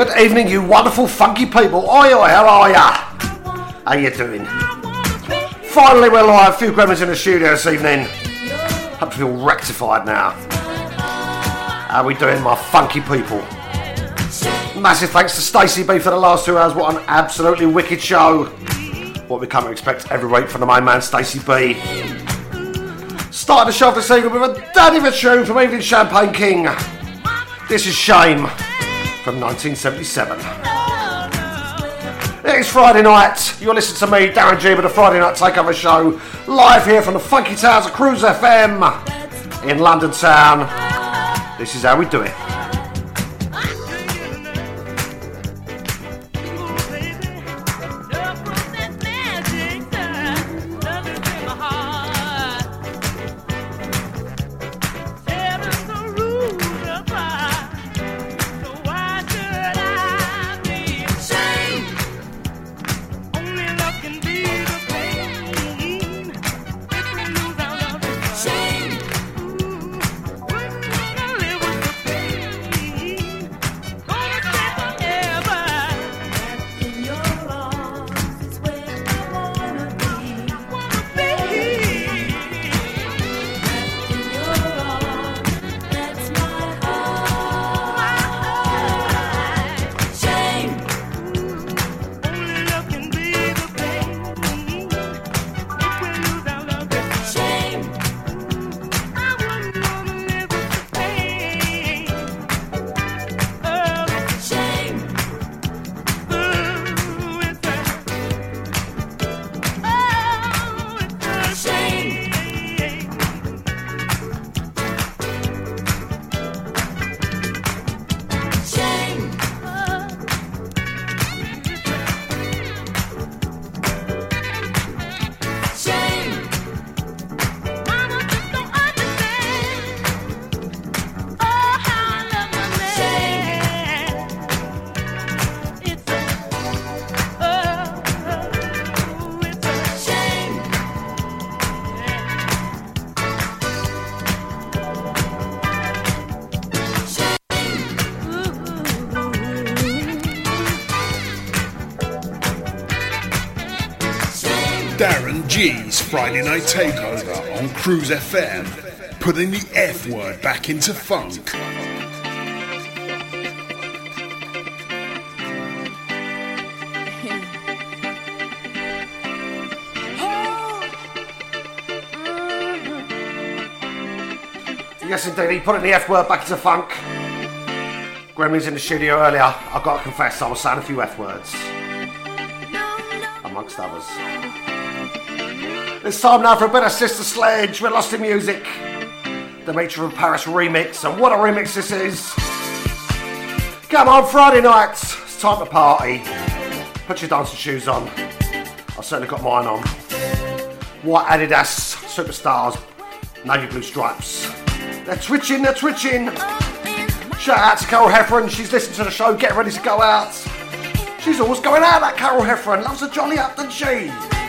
Good evening, you wonderful funky people. Oi, oi, how are ya? How you doing? Finally, we're live. A few gremlins in the studio this evening. Hope to feel rectified now. How are we doing, my funky people? Massive thanks to Stacey B for the last two hours. What an absolutely wicked show. What we come to expect every week from the main man, Stacey B. Starting the show this evening with a daddy of a tune from Evelyn Champagne King. This is Shame from 1977. It's Friday night. You're listening to me, Darren G, with the Friday Night Takeover Show, live here from the funky towers of Cruise FM in London town. This is how we do it. Friday Night Takeover on Cruise FM, putting the F word back into funk. Yes, indeed, he put the F word back into funk. Gremlins in the studio earlier. I've got to confess, I was saying a few F words, It's time now for a bit of Sister Sledge with Lost in Music. Dimitri from Paris remix, and what a remix this is! Come on, Friday nights, it's time to party. Put your dancing shoes on. I've certainly got mine on. White Adidas, superstars, navy blue stripes. They're twitching, they're twitching. Shout out to Carol Heffron, she's listening to the show, get ready to go out. She's always going out, that Carol Heffron, loves a jolly up, doesn't she?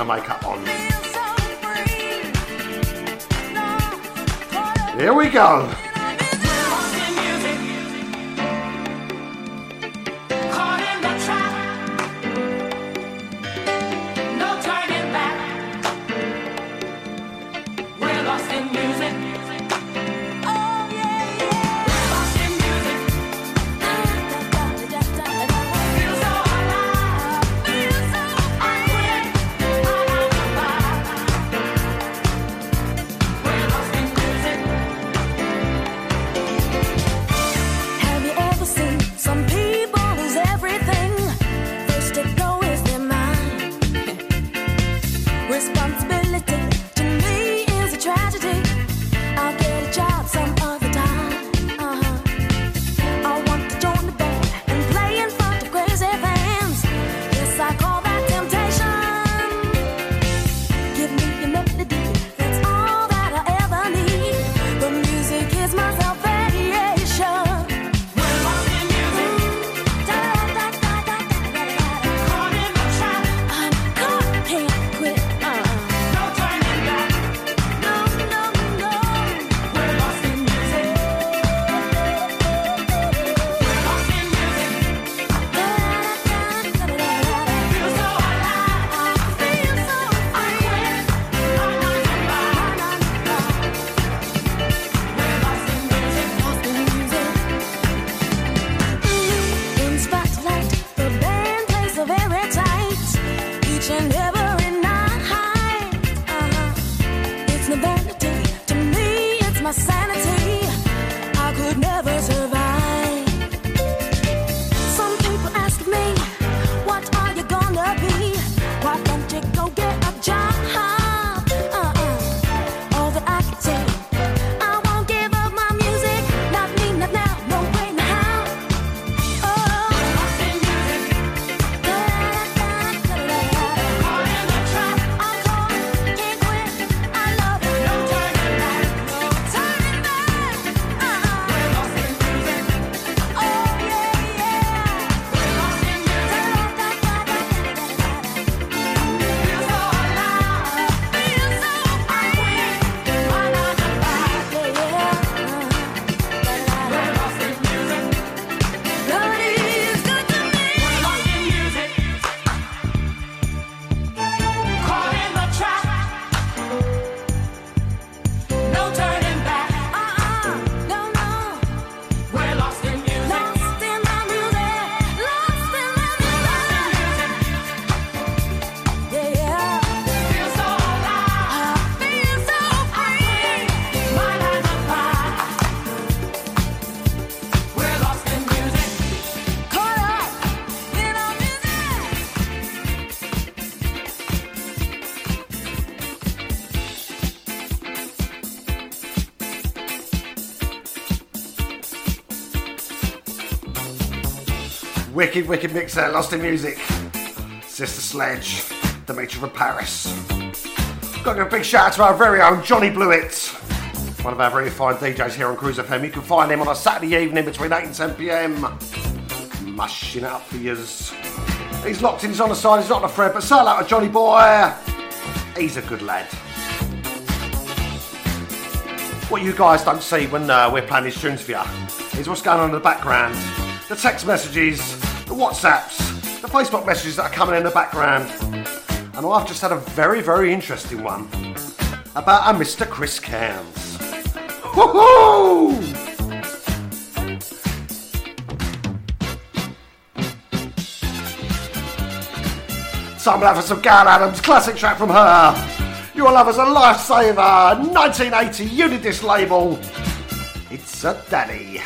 The makeup on. Here we go. Wicked, wicked mix there, Lost in Music. Sister Sledge, Dimitri from Paris. Got a big shout out to our very own Johnny Blewett, one of our very fine DJs here on Cruise FM. You can find him on a Saturday evening between 8 and 10 pm. Mushing it up for years. He's locked in, he's on the side, he's not a friend, but say hello to Johnny Boy. He's a good lad. What you guys don't see when uh, we're playing these tunes for you is what's going on in the background. The text messages, the WhatsApps, the Facebook messages that are coming in the background. And I've just had a very, very interesting one about a Mr. Chris Cairns. Woohoo! Time now for some Gayle Adams, classic track from her. Your love is a lifesaver, 1980 Unidisc label. It's a daddy.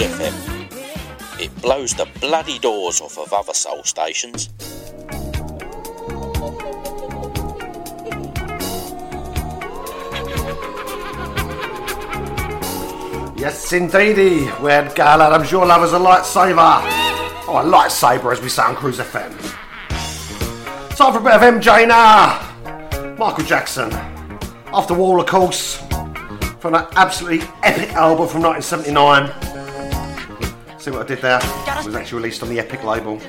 FM. It blows the bloody doors off of other soul stations. Yes, indeedy. When Gayle Adams, your love is a lightsaber. Oh, a lightsaber, as we on Cruise FM. Time for a bit of MJ now. Michael Jackson. Off the Wall, of course. From that absolutely epic album from 1979. See what I did there? It was actually released on the Epic label.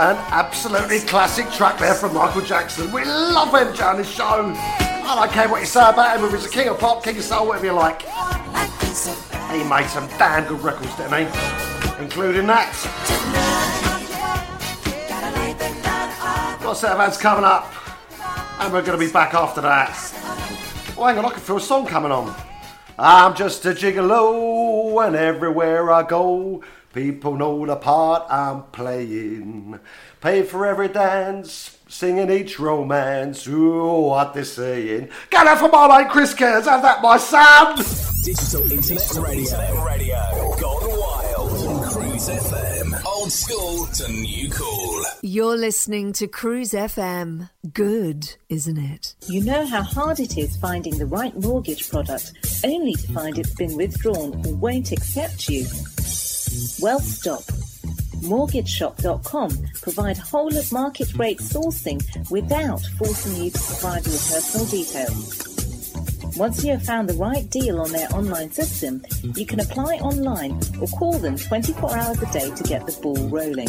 An absolutely classic track there from Michael Jackson. We love on this show. I don't care what you say about him, if he's a king of pop, king of soul, whatever you like. He made some damn good records, didn't he? Including that. tonight. Gotta leave the 9 to 5 Got a set of ads coming up. And we're going to be back after that. Oh, hang on, I can feel a song coming on. I'm just a gigolo, and everywhere I go, people know the part I'm playing. Pay for every dance, singing each romance. Ooh, what they're saying. Get out for my mate Chris Cairns, have that, my son! Digital Internet Radio. Radio. Gone wild. on Cruise FM. Old school to new cool. You're listening to Cruise FM. Good, isn't it? You know how hard it is finding the right mortgage product only to find it's been withdrawn or won't accept you? Well, stop. MortgageShop.com provide whole of market rate sourcing without forcing you to provide your personal details. Once you have found the right deal on their online system, you can apply online or call them 24 hours a day to get the ball rolling.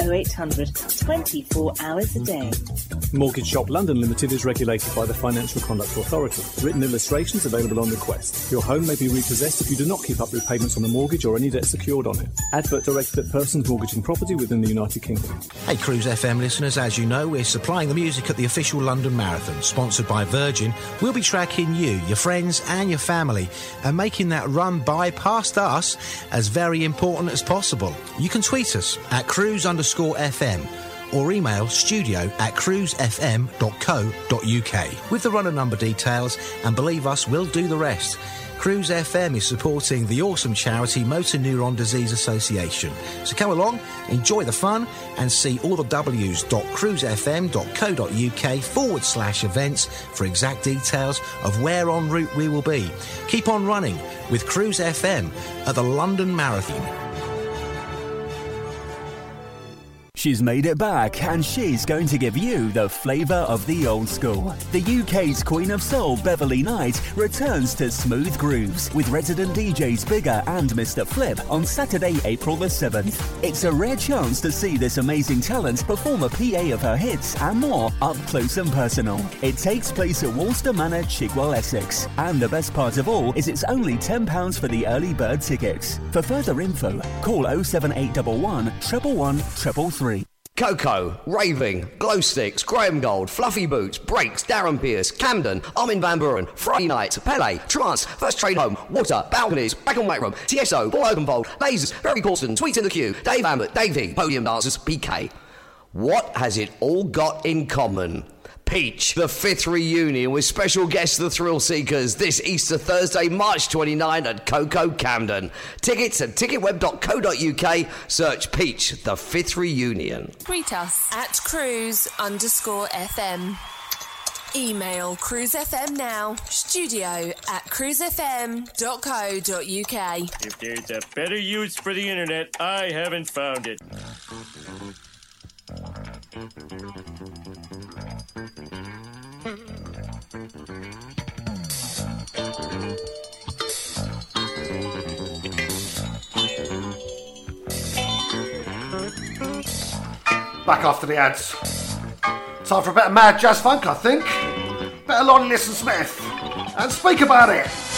0800 24 hours a day. Mortgage Shop London Limited is regulated by the Financial Conduct Authority. Written illustrations available on request. Your home may be repossessed if you do not keep up with payments on the mortgage or any debt secured on it. Advert directed at persons mortgaging property within the United Kingdom. Hey, Cruise FM listeners, as you know, we're supplying the music at the official London Marathon, sponsored by Virgin. We'll be tracking you, your friends, and your family, and making that run by past us as very important as possible. You can tweet us at cruise underscore FM or email studio at cruisefm.co.uk with the runner number details, and believe us, we'll do the rest. Cruise FM is supporting the awesome charity Motor Neuron Disease Association. So come along, enjoy the fun, and see all the w's.cruisefm.co.uk forward slash events for exact details of where en route we will be. Keep on running with Cruise FM at the London Marathon. She's made it back and she's going to give you the flavour of the old school. The UK's Queen of Soul, Beverly Knight, returns to Smooth Grooves with resident DJs Bigger and Mr. Flip on Saturday, April the 7th. It's a rare chance to see this amazing talent perform a PA of her hits and more up close and personal. It takes place at Woolston Manor, Chigwell, Essex. And the best part of all is it's only £10 for the early bird tickets. For further info, call 07811 111 333. Koko, Raving, Glow Sticks, Graham Gold, Fluffy Boots, Breaks, Darren Pierce, Camden, Armin Van Buuren, Friday Night, Pele, Trance, First Train Home, Water, Balconies, Back on White Room, TSO, Paul Oakenfold, Lasers, Very Corson, Tweets in the Queue, Dave Ambert, Davey, Podium Dancers, PK. What has it all got in common? Peach, the fifth reunion with special guests The Thrillseekers this Easter Thursday, March 29 at Koko Camden. Tickets at ticketweb.co.uk. Search Peach, the fifth reunion. Tweet us at cruise underscore FM. Email cruisefm now, studio at cruisefm.co.uk. If there's a better use for the internet, I haven't found it. Back after the ads. Time for a bit of mad jazz funk, I think. Better Lonnie Liston Smith. And speak about it.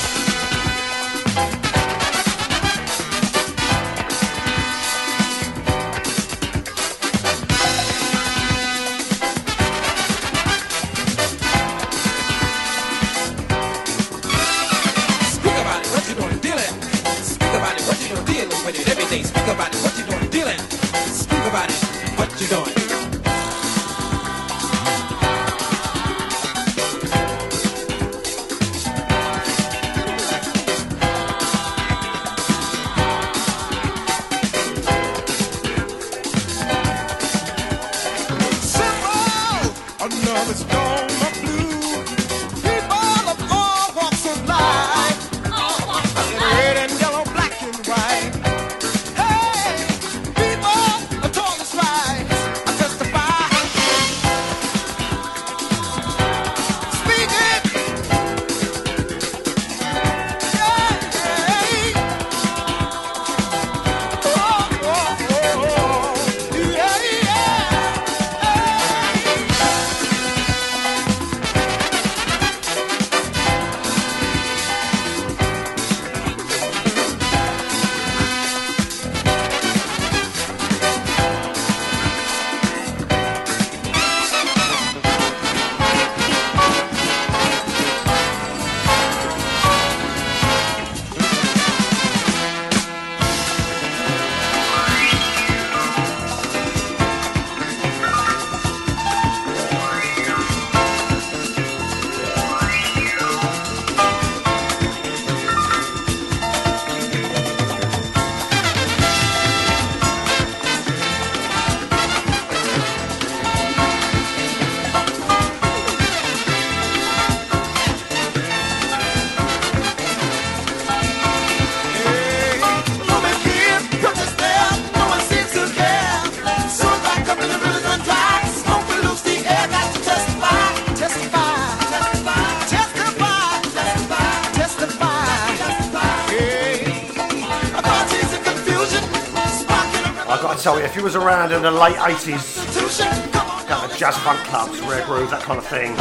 Was around in the late 80s, kind of jazz funk clubs, rare that kind of thing,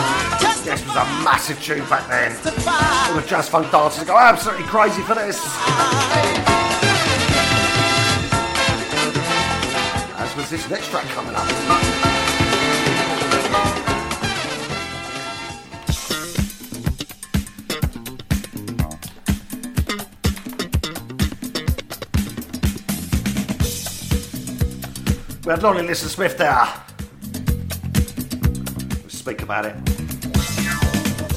this was a massive tune back then. All the jazz funk dancers go absolutely crazy for this. As was this next track coming up. We had Lonnie Liston Smith there. Let's speak about it.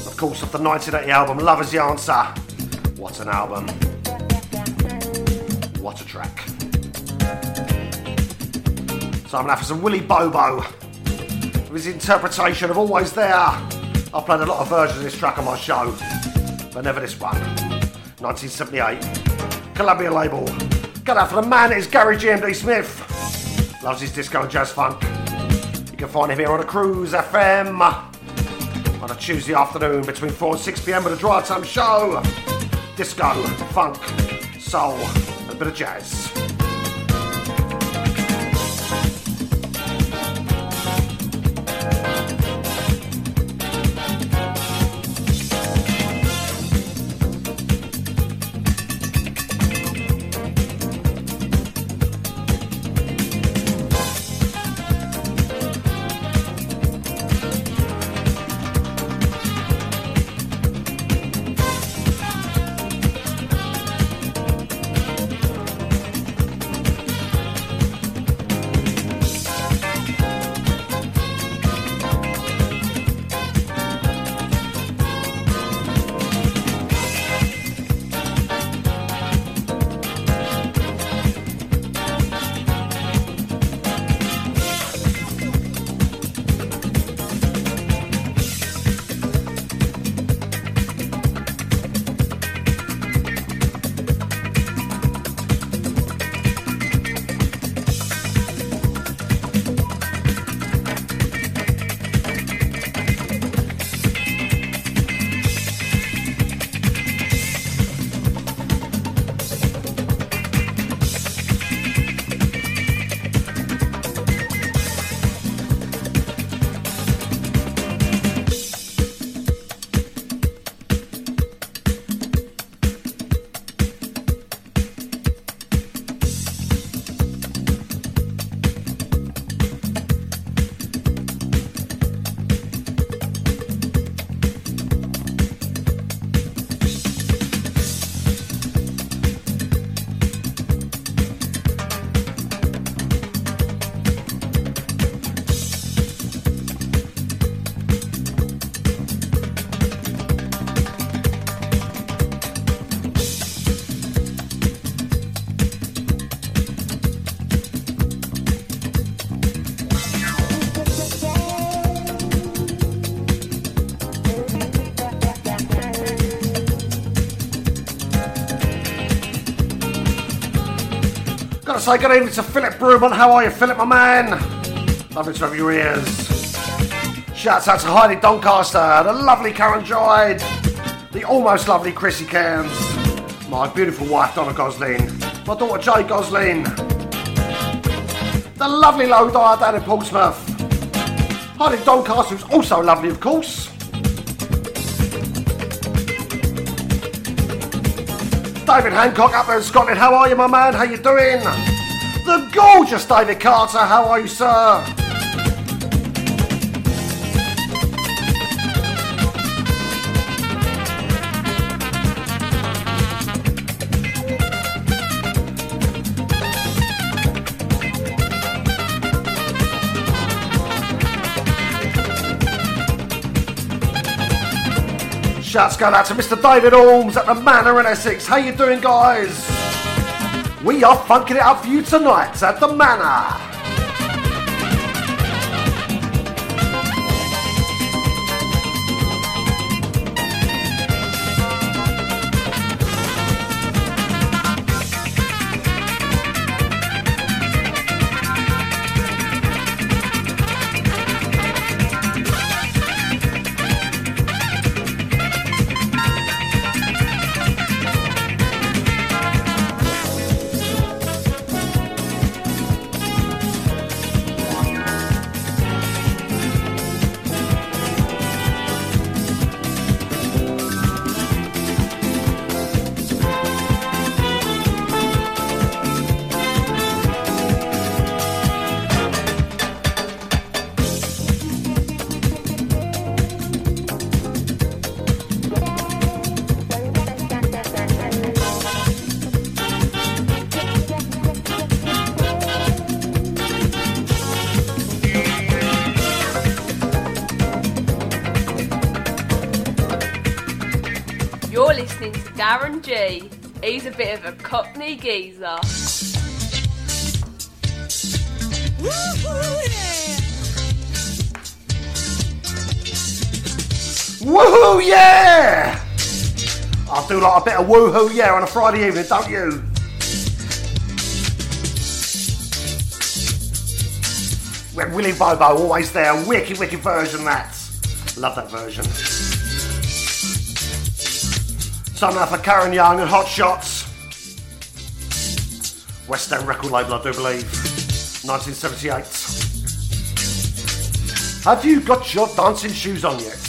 Of course, of the 1980 album Love is the Answer. What an album. What a track. So I'm have some Willie Bobo. His interpretation of Always There. I've played a lot of versions of this track on my show, but never this one. 1978. Columbia label. Got out for the man, it's Gary GMD Smith. Loves his disco jazz funk. You can find him here on a Cruise FM on a Tuesday afternoon between 4 and 6 pm with a drive time show. Disco, funk, soul, and a bit of jazz. Gotta say good evening to Philip Brewman. How are you, Philip, my man? Lovely to have your ears. Shouts out to Heidi Doncaster, the lovely Karen Joyd, the almost lovely Chrissy Cairns, my beautiful wife Donna Gosling, my daughter Jay Gosling, the lovely dyer down in Portsmouth, Heidi Doncaster, who's also lovely, of course. David Hancock up there in Scotland. How are you, my man? How you doing? The gorgeous David Carter. How are you, sir? Shouts going out to Mr. David Orms at the Manor in Essex. How you doing, guys? We are funking it up for you tonight at the Manor. Bit of a cockney geezer. Woohoo, yeah! I do like a bit of woohoo, yeah, on a Friday evening, don't you? With Willie Bobo always there, wicked, wicked version that. Love that version. Some now for Karen Young and Hot Shots. Record label, I do believe. 1978. Have you got your dancing shoes on yet?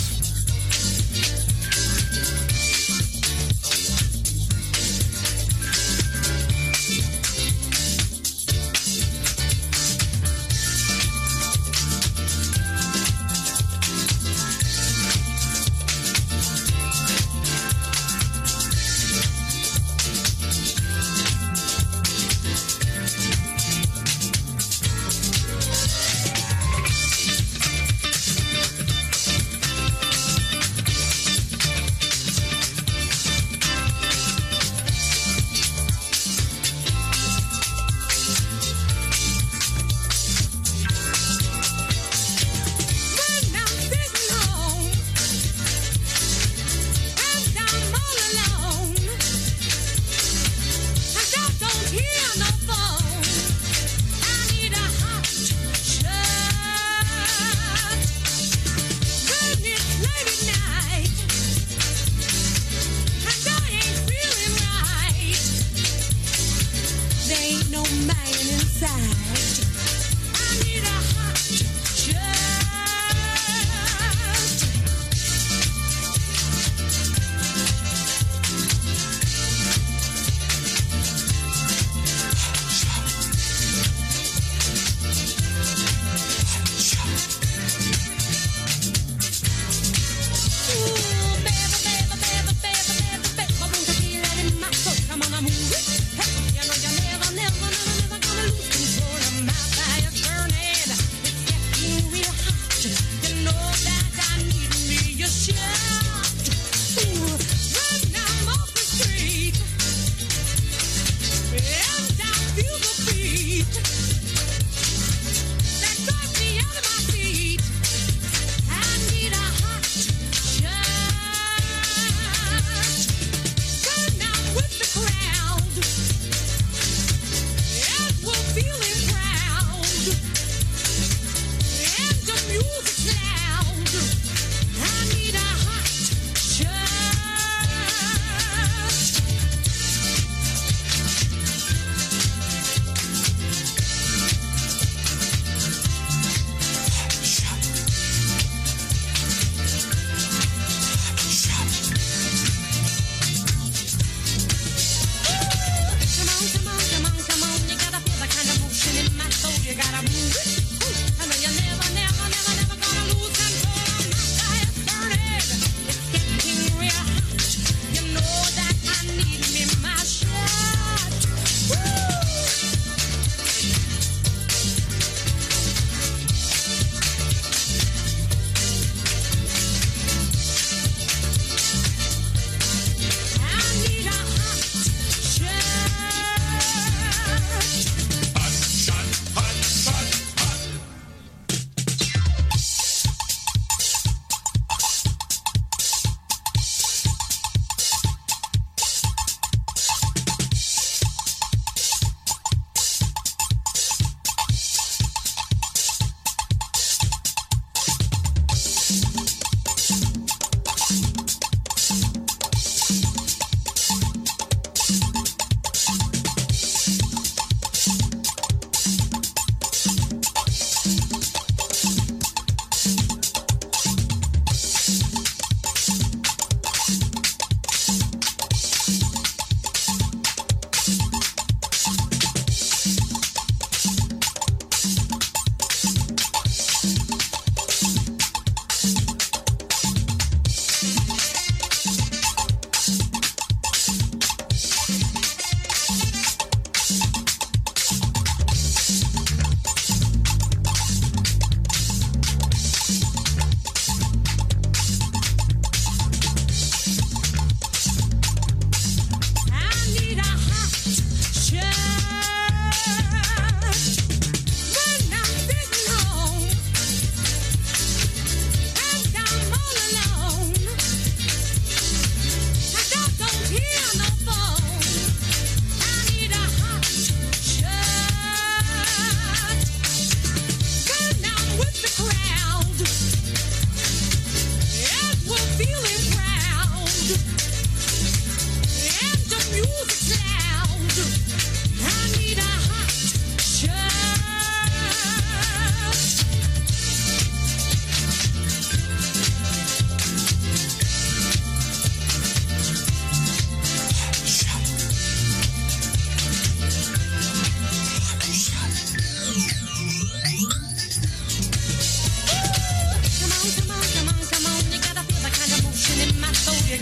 From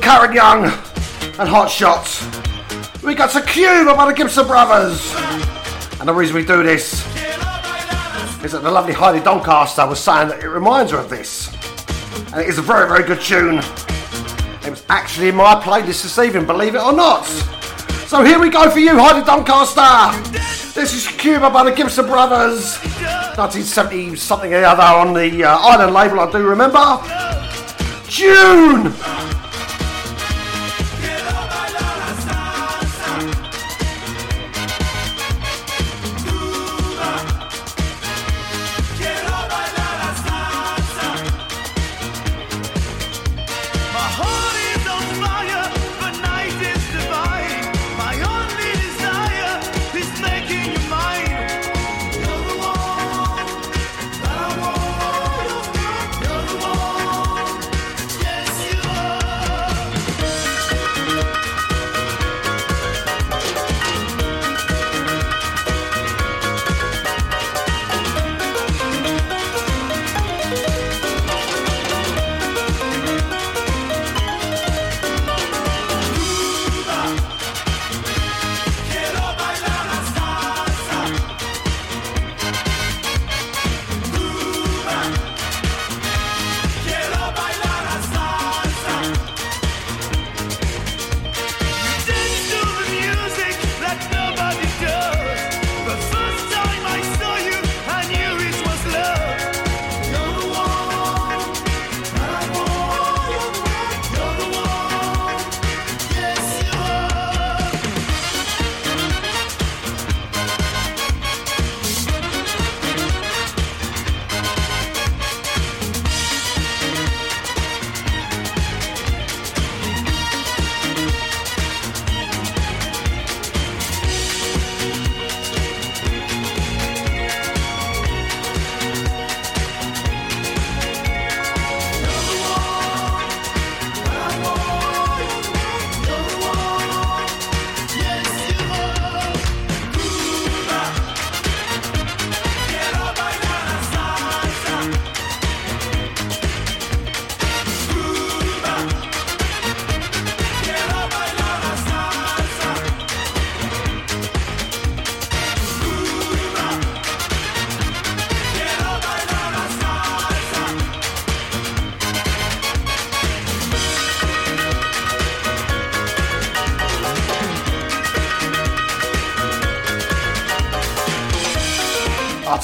Karen Young and Hot Shots, we got to Cuba by the Gibson Brothers. And the reason we do this is that the lovely Heidi Doncaster was saying that it reminds her of this. And it is a very, very good tune. It was actually in my playlist this evening, believe it or not. So here we go for you, Heidi Doncaster. This is Cuba by the Gibson Brothers. 1970 something or other on the uh, Island label, I do remember. June!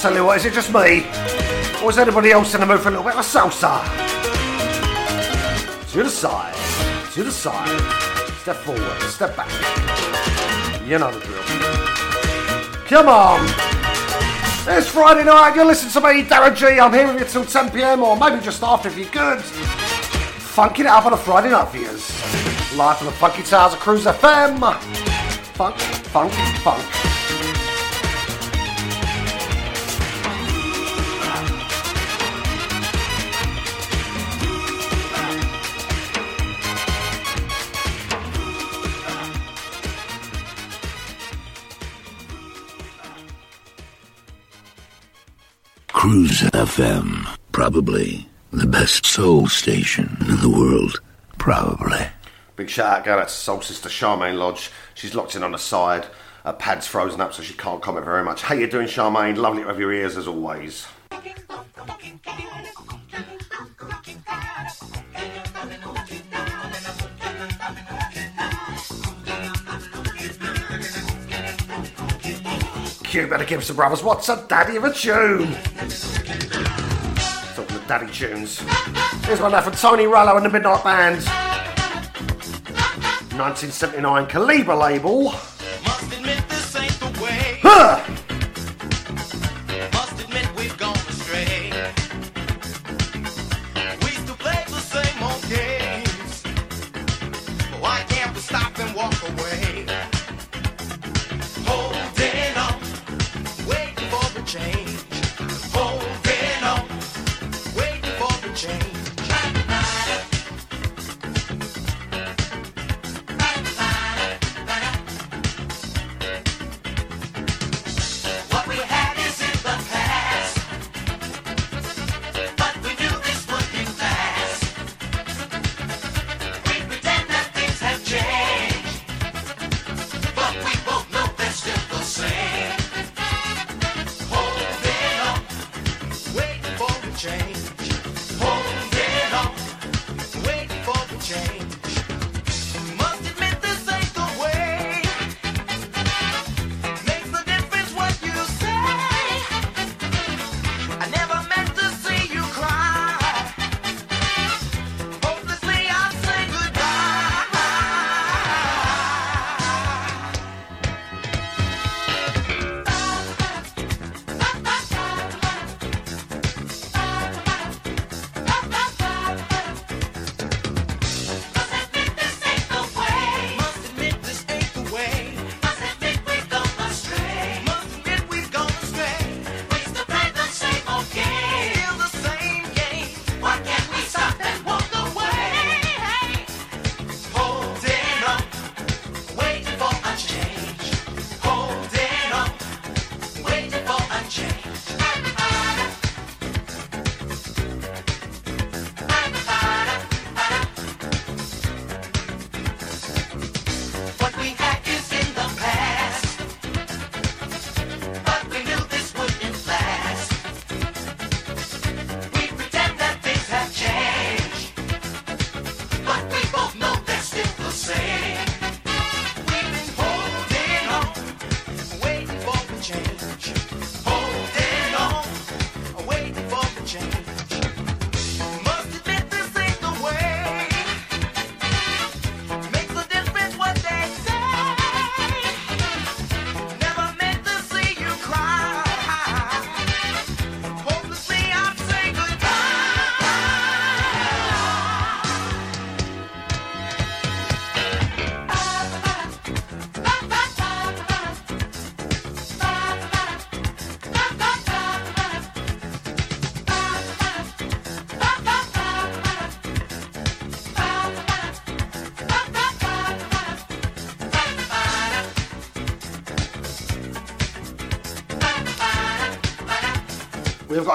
Tell you what, is it just me? Or is anybody else in the mood for a little bit of salsa? To the side, to the side, step forward, step back. You know the drill. Come on! It's Friday night, you listen to me, Darren G. I'm here with you till 10 pm or maybe just after if you're good. Funking it up on a Friday night for you. Live from the Funky Towers of Cruise FM. Funk, funk, funk. FM. Probably the best soul station in the world. Probably. Big shout out going out to Soul Sister Charmaine Lodge. She's locked in on the side. Her pad's frozen up, so she can't comment very much. How you doing, Charmaine? Lovely to have your ears as always. Cute better Gibson Brothers. What's a daddy of a tune? Daddy tunes. Here's one now for Tony Rallo and the Midnight Band. 1979 Calibre label.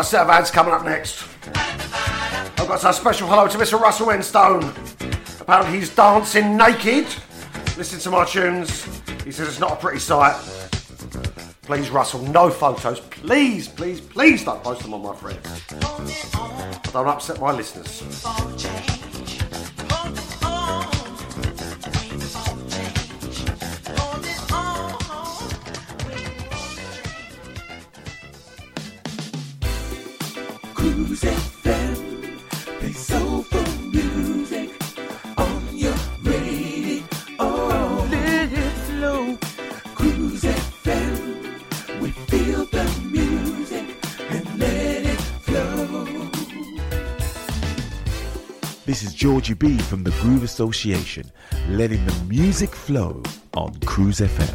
Set of ads coming up next. I've got a special hello to Mr. Russell Enstone. Apparently he's dancing naked. Listen to my tunes. He says it's not a pretty sight. Please, Russell, no photos. Please, please, please don't post them on my thread. Don't upset my listeners. Georgie B from the Groove Association, letting the music flow on Cruise FM.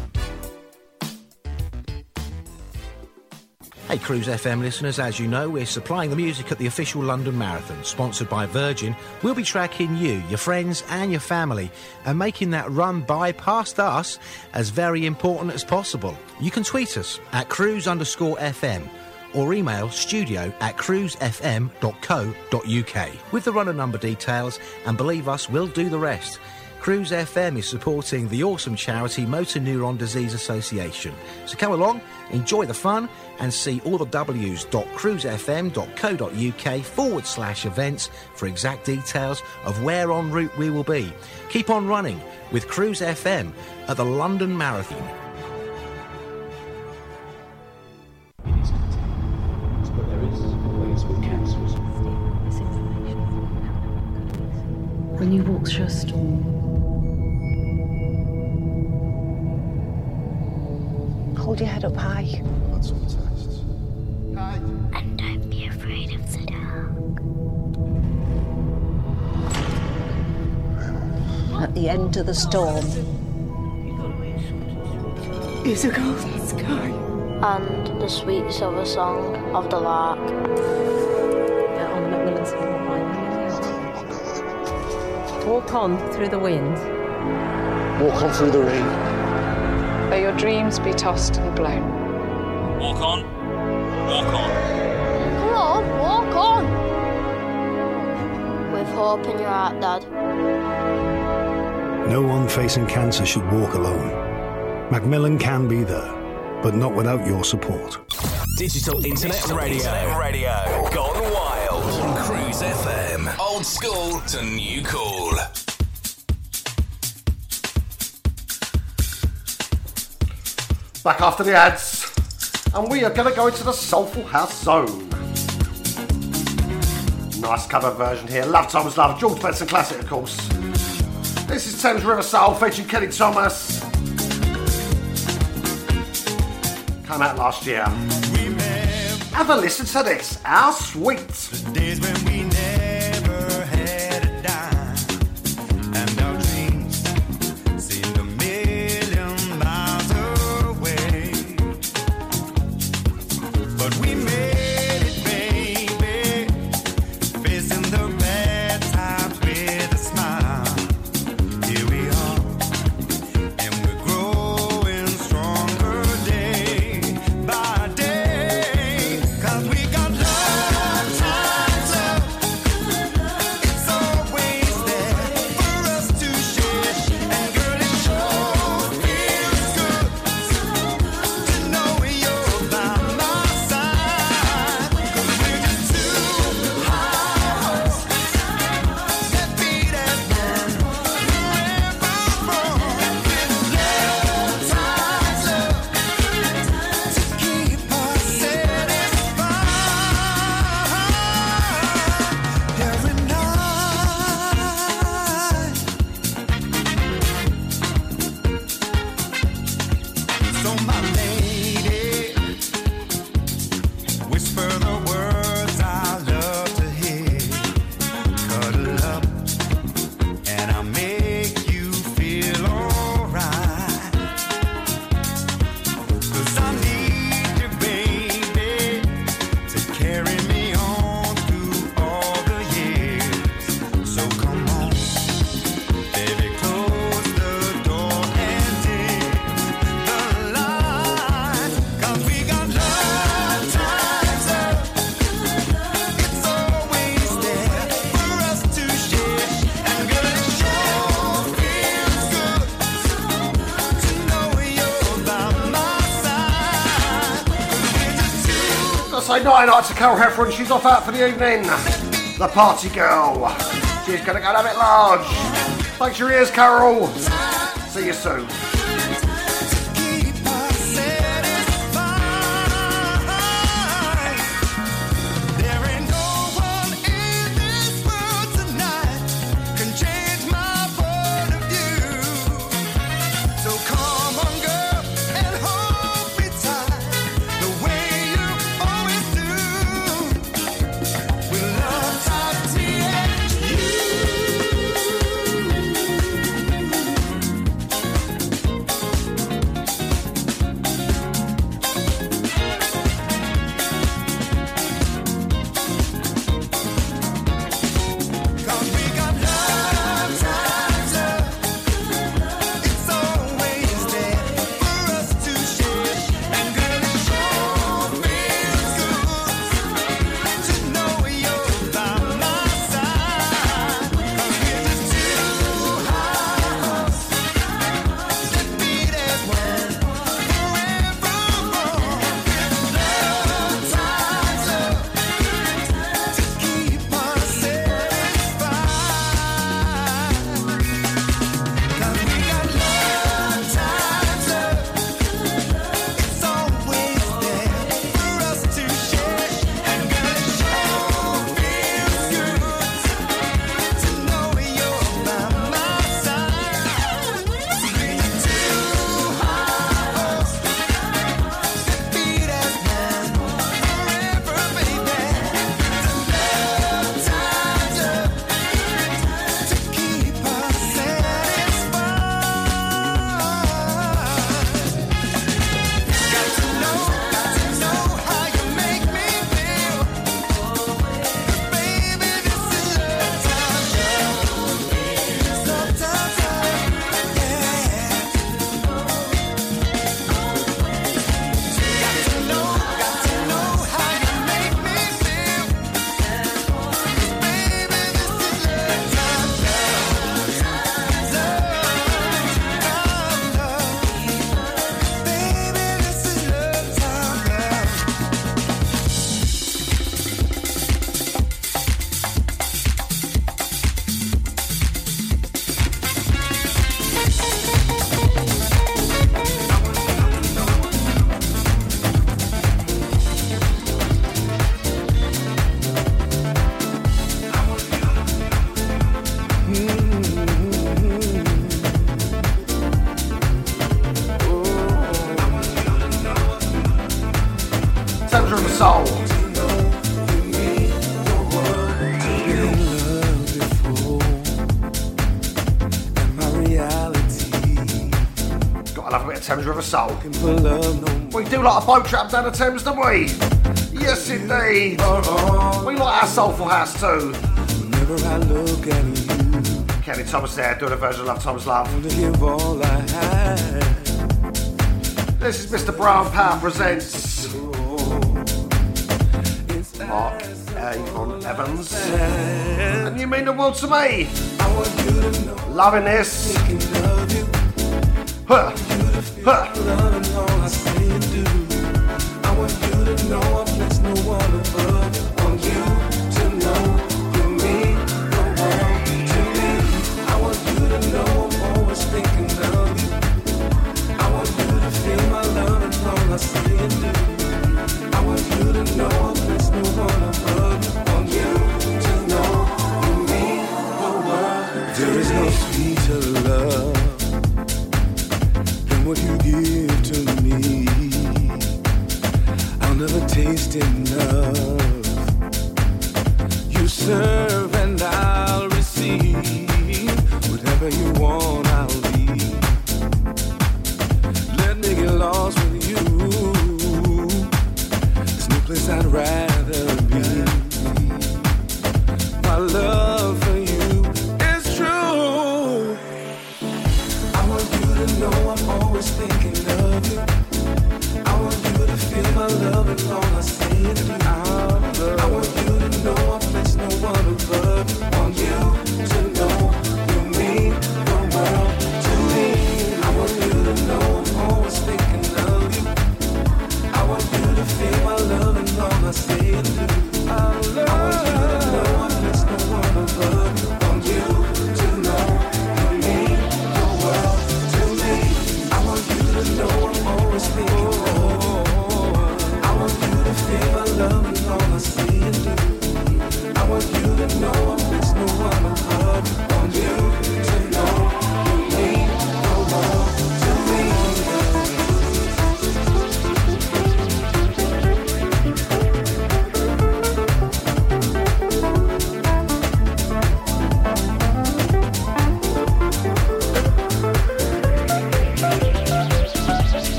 Hey, Cruise FM listeners, as you know, we're supplying the music at the official London Marathon, sponsored by Virgin. We'll be tracking you, your friends, and your family, and making that run by past us as very important as possible. You can tweet us at cruise underscore FM or email studio at cruisefm.co.uk with the runner number details, and believe us, we'll do the rest. Cruise FM is supporting the awesome charity Motor Neuron Disease Association. So come along, enjoy the fun, and see all the w's.cruisefm.co.uk forward slash events for exact details of where en route we will be. Keep on running with Cruise FM at the London Marathon. When you walk through a storm, hold your head up high. And don't be afraid of the dark. At the end of the storm is a golden sky. and the sweet silver song of the lark. on Macmillan's Walk on through the wind. Walk on through the rain. May your dreams be tossed and blown. Walk on. Walk on. Come on, walk on! With hope in your heart, Dad. No one facing cancer should walk alone. Macmillan can be there, but not without your support. Digital Internet Radio. Radio. Old school to new cool. Back after the ads, and we are going to go into the Soulful House Zone. Nice cover version here. Love Times Love, George Benson classic, of course. This is Thames River Soul featuring Kenny Thomas. Came out last year. Have a listen to this. How sweet. Night to Carol Heffron. She's off out for the evening. The party girl. She's gonna go have it large. Thanks for your ears, Carol. See you soon. Soul. We do like a boat trap down the Thames, don't we? Yes, indeed. We like our soulful house too. Whenever I look at you, Kenny Thomas there doing a version of Love Times Love. to give all I had. This is Mr. Brian Power presents Mark Avon Evans. And you mean the world to me. Loving this.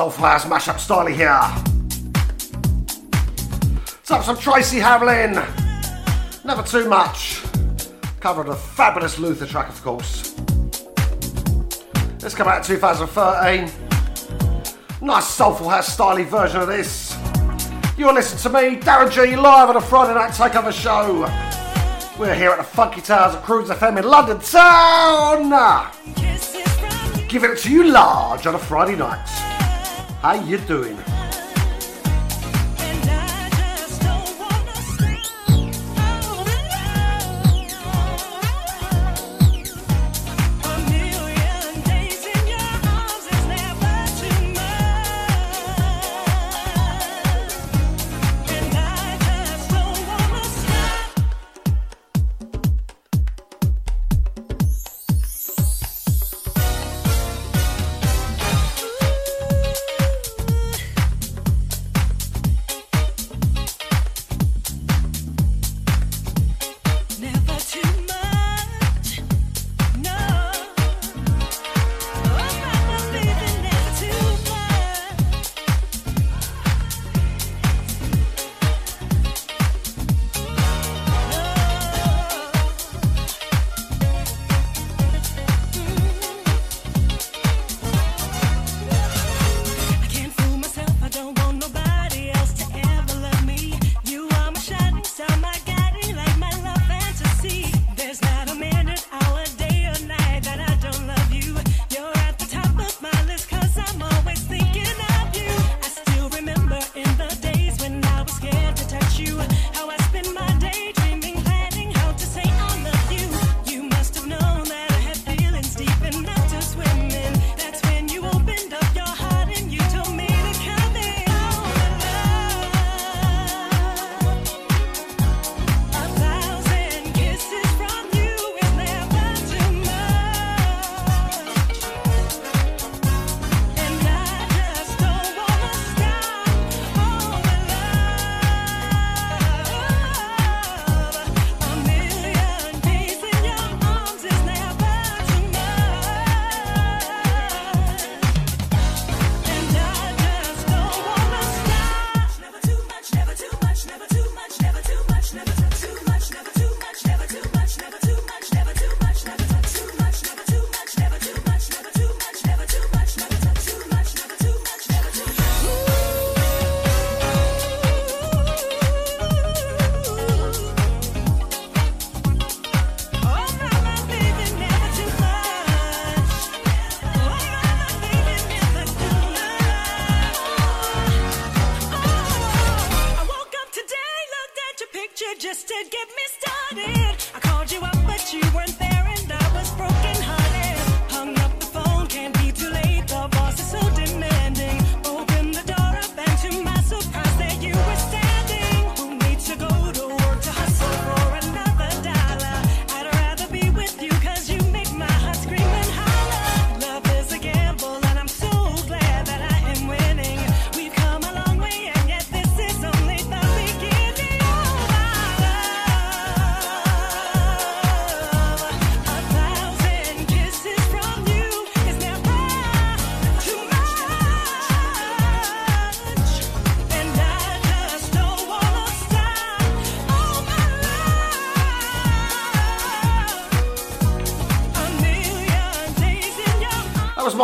Soulful House mashup style here. Let's have some Tracy Hamlin. Never too much. Cover of the fabulous Luther track, of course. This came out 2013. Nice Soulful House styly version of this. You're listening to me, Darren G, live on a Friday night takeover show. We're here at the Funky Towers of Cruise FM in London town. Giving it to you large on a Friday night. How you doing?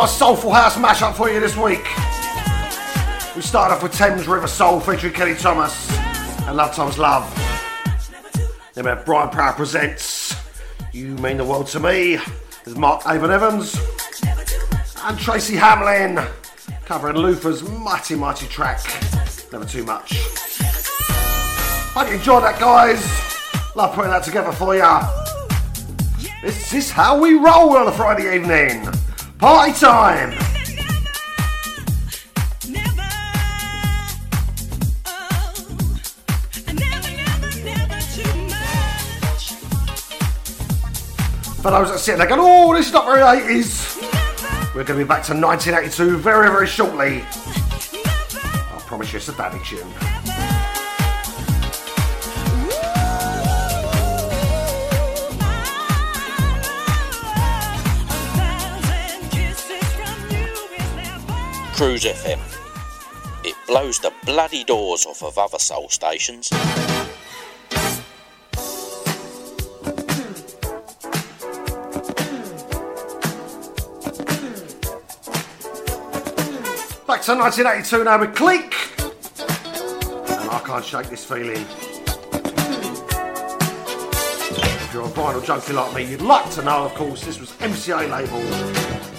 My soulful house mashup for you this week. We start off with Thames River Soul featuring Kenny Thomas and Love Times Love. Then we had Brian Power presents You Mean the World to Me with Mark Avon Evans and Tracy Hamlin covering Luther's mighty, mighty track. Never too much. Hope you enjoyed that, guys. Love putting that together for you. This is how we roll on a Friday evening. Party time. For those that sitting there going, oh, this is not very 80s. We're going to be back to 1982 very, very shortly. I promise you it's a daddy tune. Cruise FM. It blows the bloody doors off of other soul stations. Back to 1982 now with Cleek. And I can't shake this feeling. If you're a vinyl junkie like me, you'd like to know, of course, this was MCA label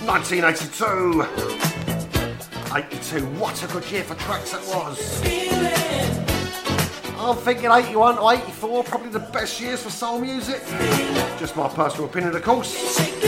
1982. 82, what a good year for tracks that was. I'm thinking 81 to 84, probably the best years for soul music. Just my personal opinion, of course.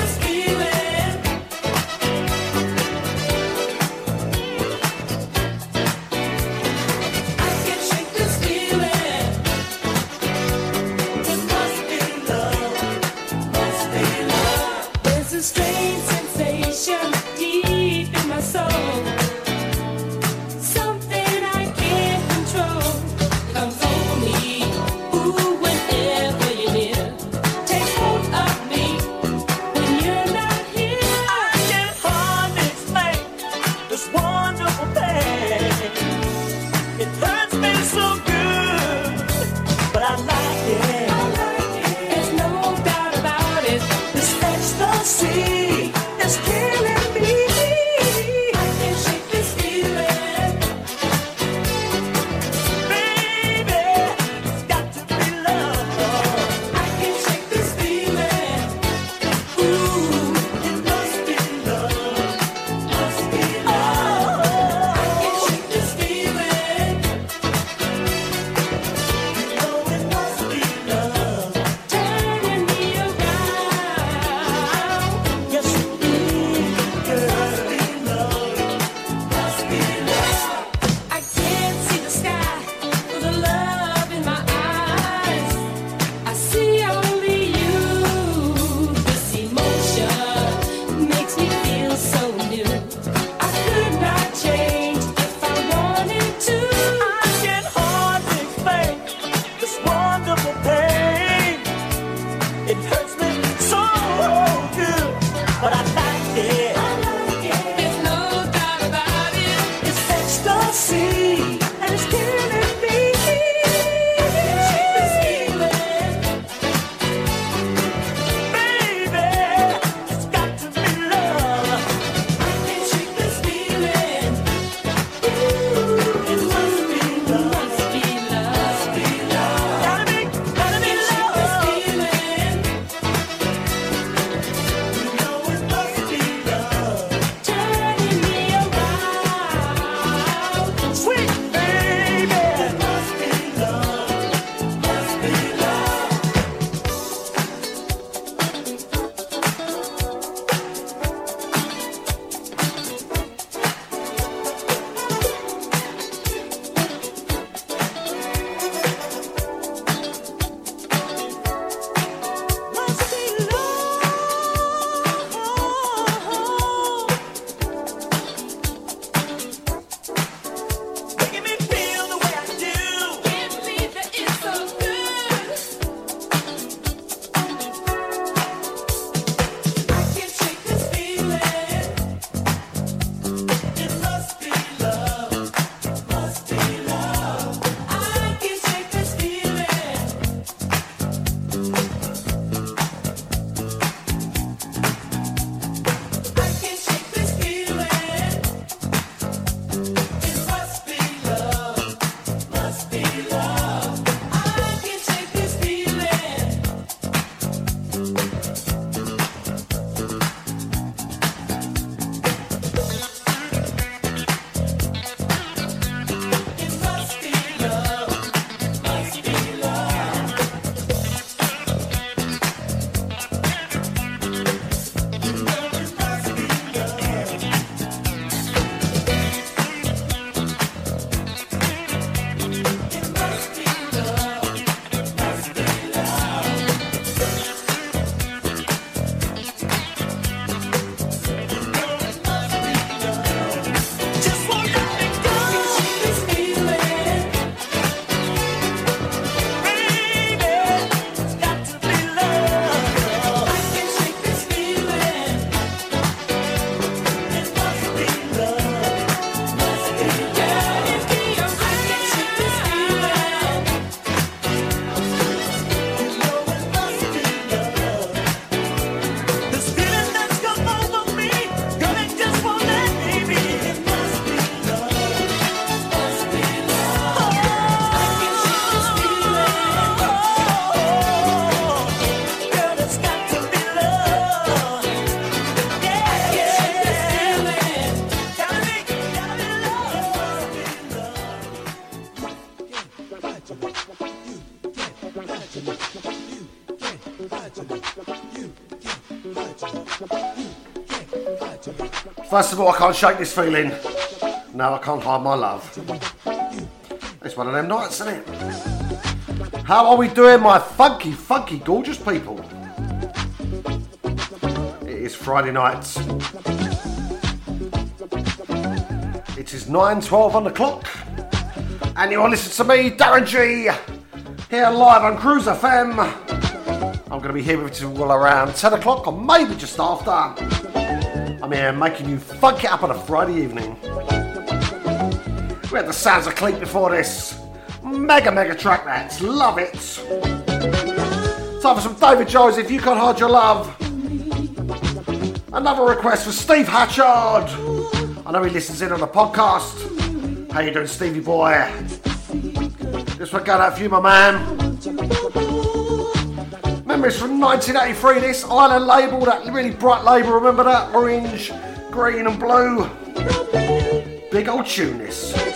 First of all, I can't shake this feeling. No, I can't hide my love. It's one of them nights, isn't it? How are we doing, my funky, funky, gorgeous people? It is Friday night. It is 9.12 on the clock. And you are listening to me, Darren G, here live on Cruise FM. I'm going to be here with you all around 10 o'clock or maybe just after. I'm making you funk it up on a Friday evening. We had the sounds of Cleat before this. Mega, mega track that's love it. Time for some David Joseph, If You Can't Hide Your Love. Another request for Steve Hatchard. I know he listens in on the podcast. How you doing, Stevie boy? This one going out for you, my man. Memories from 1983, this Island label, that really bright label, remember that? Orange, green and blue. Big old tune this.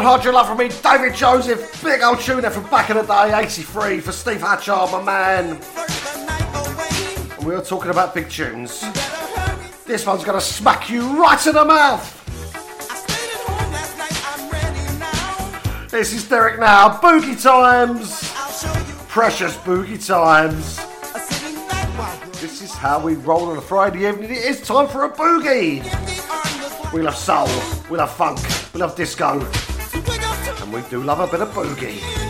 Can't Your Love From Me, David Joseph, big old tune from back in the day, 83, for Steve Hatchard, my man. And we were talking about big tunes. This one's gonna smack you right in the mouth. This is Derek now, Boogie Times. Precious Boogie Times. This is how we roll on a Friday evening. It is time for a boogie. We love soul, we love funk, we love disco, we do love a bit of boogie.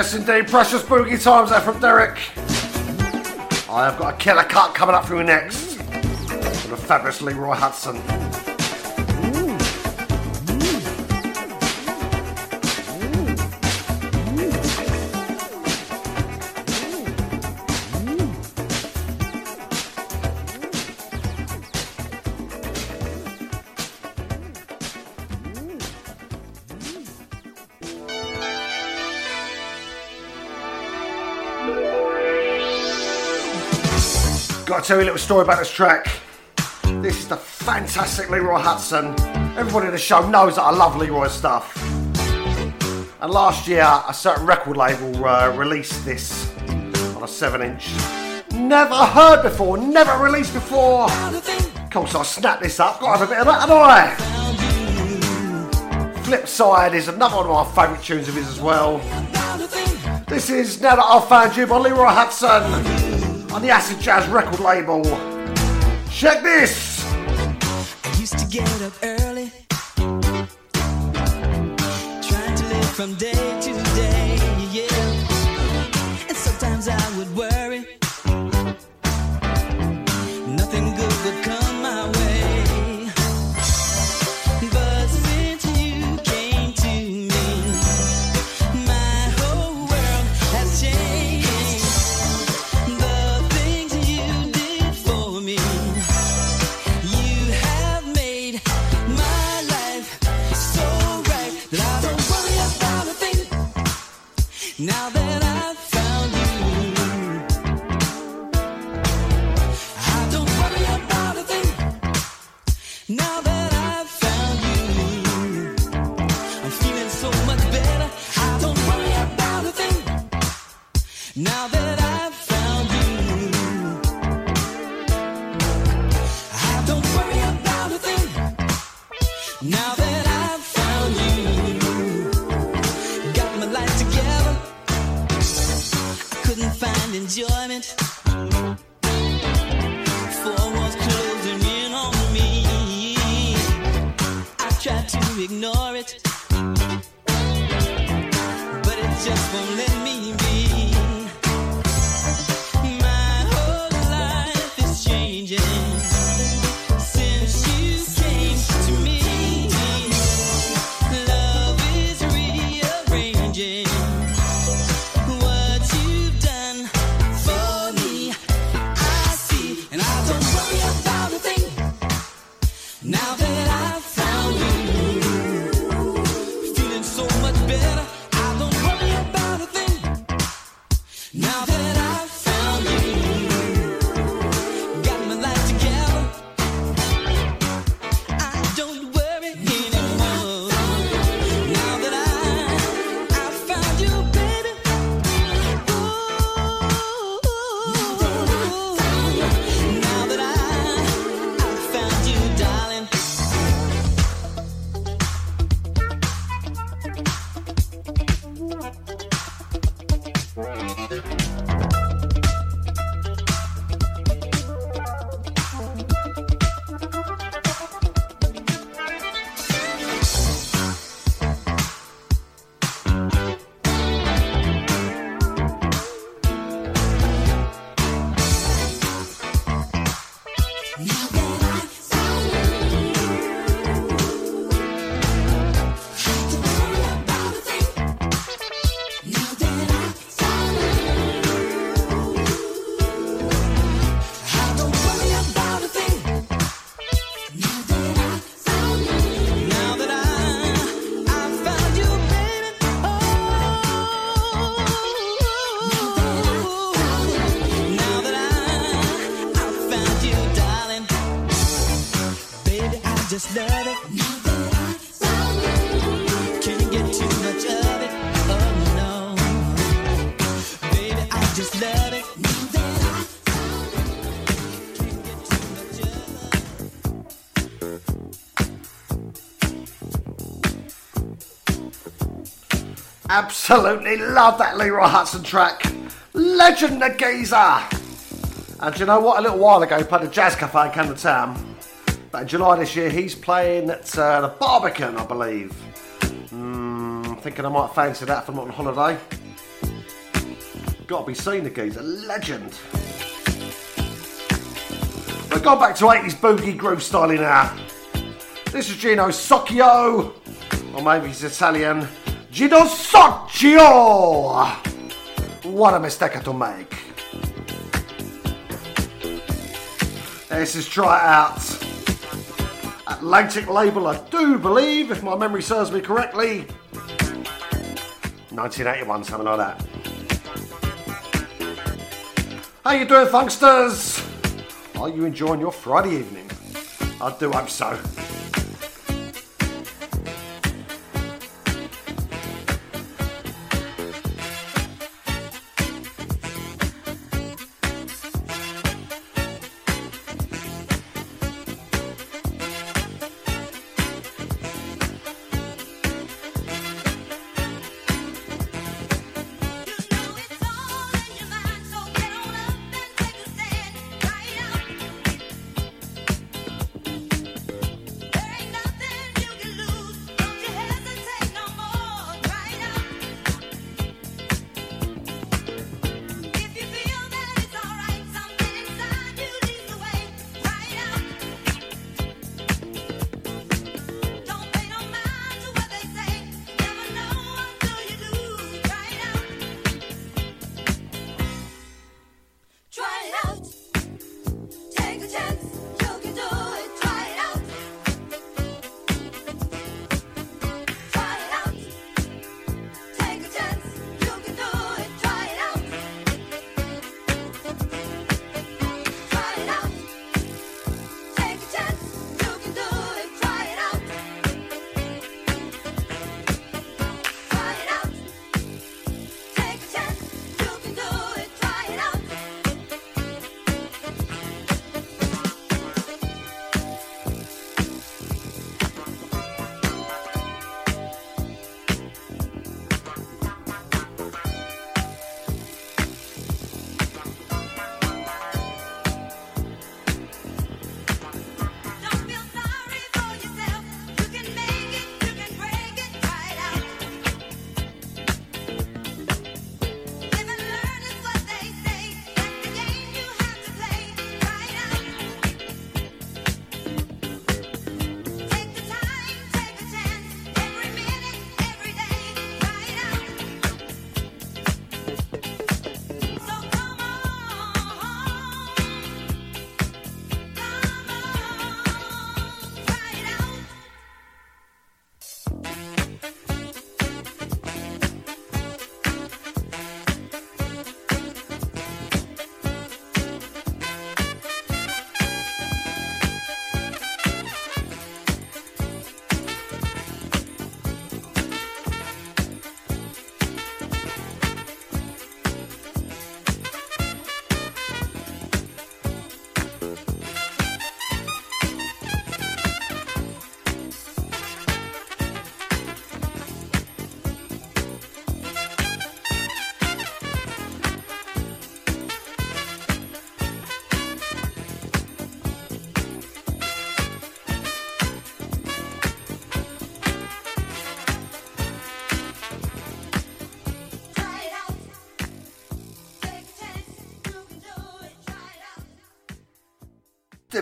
Yes, indeed. Precious boogie times there from Derek. I have got a killer cut coming up for you next. The fabulous Leroy Hutson. Tell you a little story about this track. This is the fantastic Leroy Hutson. Everybody in the show knows that I love Leroy's stuff. And last year, a certain record label uh, released this on a 7 inch. Never heard before, never released before. Of course, I snapped this up, got to have a bit of that, haven't I? Flip Side is another one of my favourite tunes of his as well. This is Now That I've Found You by Leroy Hutson on the Acid Jazz record label. Check this! I used to get up early, trying to live from day Absolutely love that Leroy Hutson track. Legend the geezer. And you know what? A little while ago, he played a jazz cafe in Camden Town. But in July this year, he's playing at uh, the Barbican, I believe. Hmm, thinking I might fancy that if I'm not on holiday. Got to be seen, the geezer. Legend. We've gone back to 80s boogie groove styling now. This is Gino Soccio, or maybe he's Italian. Gino Soccio! What a mistake to make. This is Try Out. Atlantic label, I do believe, if my memory serves me correctly. 1981, something like that. How you doing, funksters? Are you enjoying your Friday evening? I do hope so.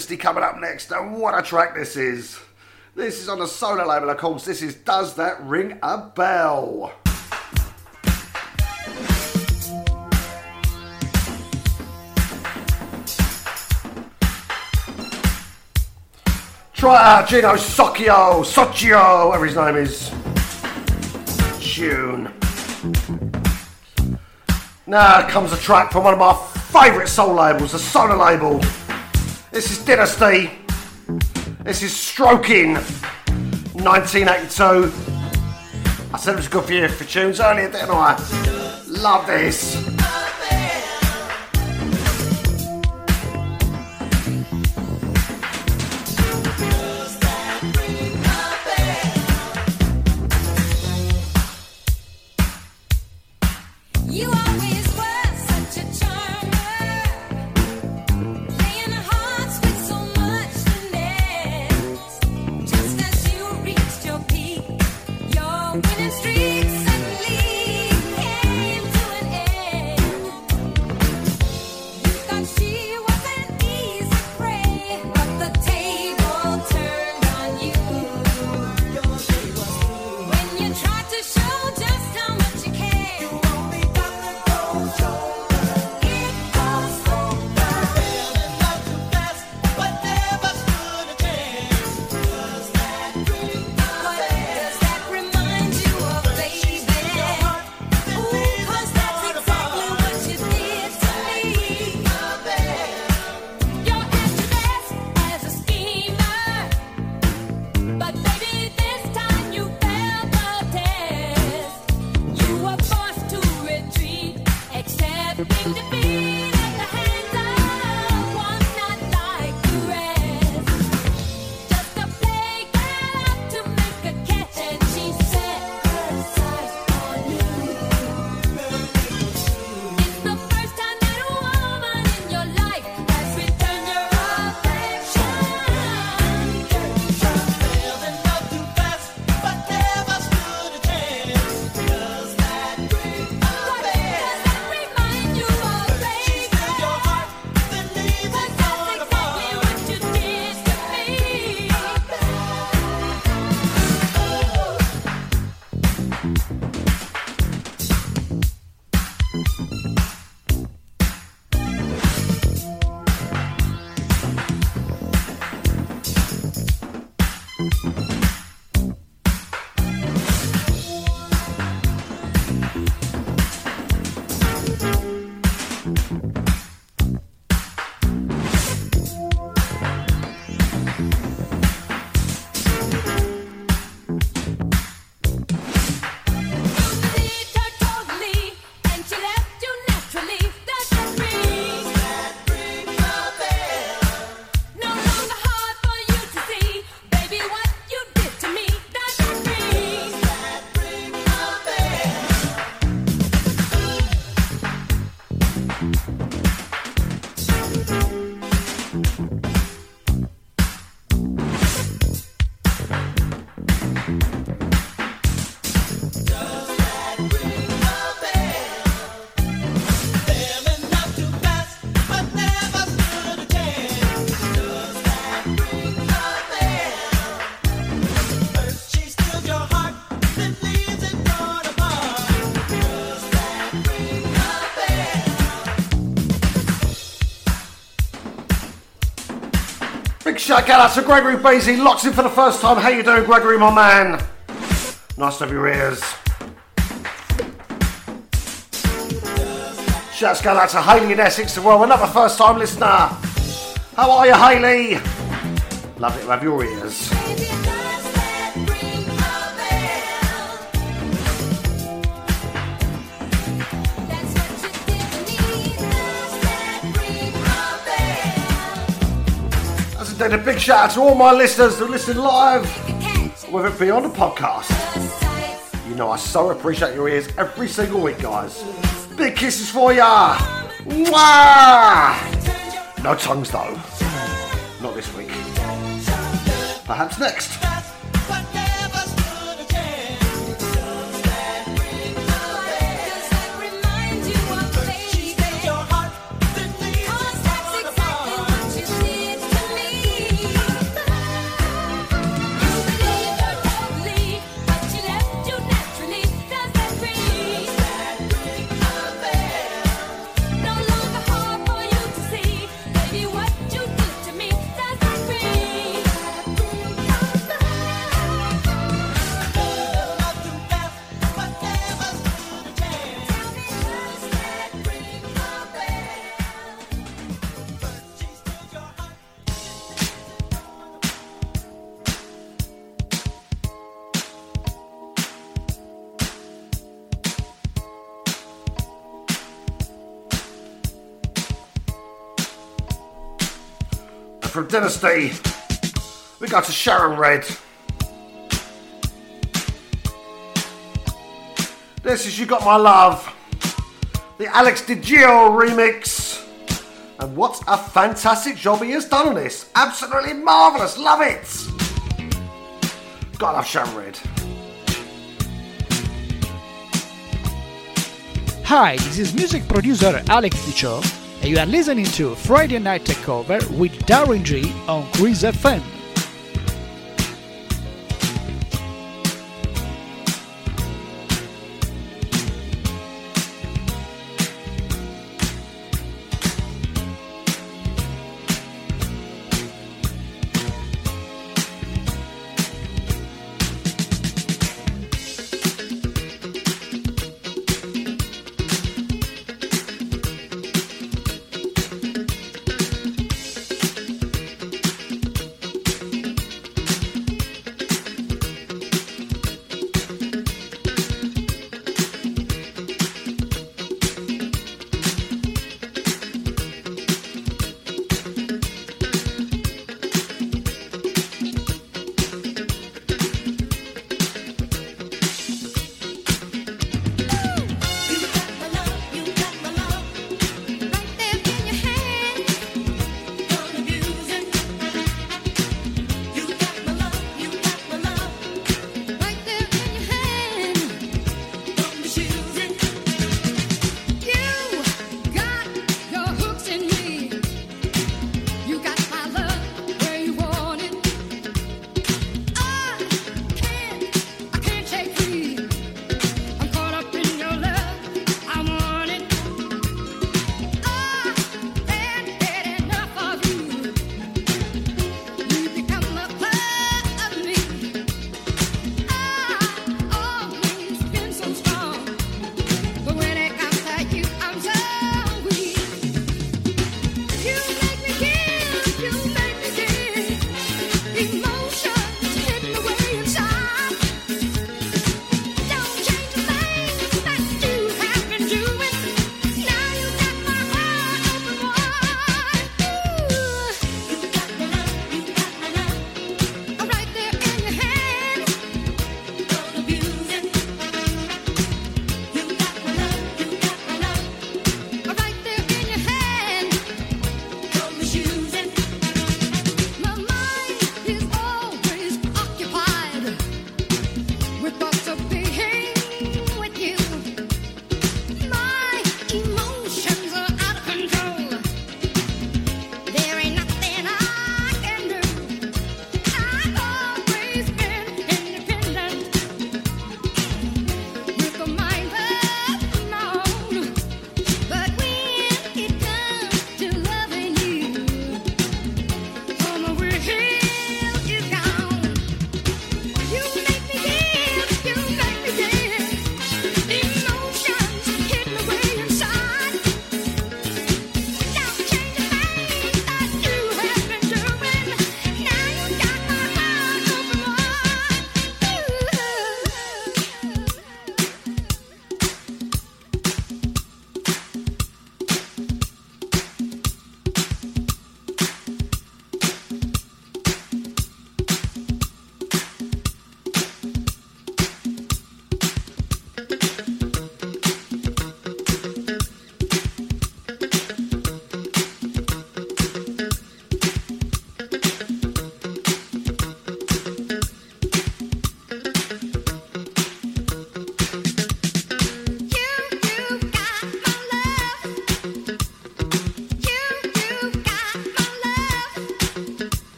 Dynasty coming up next, and what a track this is. This is on a Solar label, of course. This is Does That Ring a Bell? Try out, Gino Soccio, Soccio, whatever his name is. Tune. Now comes a track from one of my favourite soul labels, the Solar label. This is Dynasty. This is Stroking, 1982. I said it was good for you for tunes earlier, didn't I? Love this. Big shout out to Gregory Basie, locks in for the first time. How you doing, Gregory, my man? Nice to have your ears. Shouts go out to Hayley in Essex as well, another first time listener. How are you, Hayley? Lovely to have your ears. A big shout out to all my listeners who listen live, whether it be on the podcast. You know I so appreciate your ears every single week, guys. Big kisses for ya. Mwah! No tongues though. Not this week. Perhaps next. Dynasty, we got to Sharon Redd. This is You Got My Love, the Alex DiGio remix. And what a fantastic job he has done on this. Absolutely marvellous. Love it. Gotta love Sharon Redd. Hi, this is music producer Alex and you are listening to Friday Night Takeover with Darren G on Cruise FM.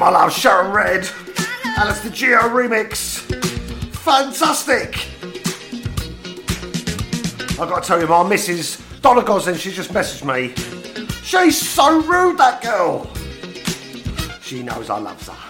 My love, Sharon Redd. It's the Geo remix. Fantastic. I've got to tell you, my missus, Donna Gosling, she just messaged me. She's so rude, that girl. She knows I love her.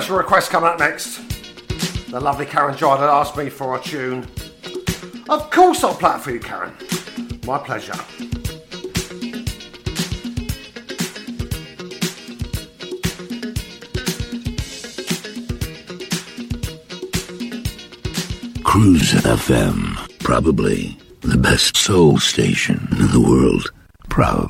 Special request coming up next. The lovely Karen Jard had asked me for a tune. Of course I'll play it for you, Karen. My pleasure. Cruise FM. Probably the best soul station in the world. Probably.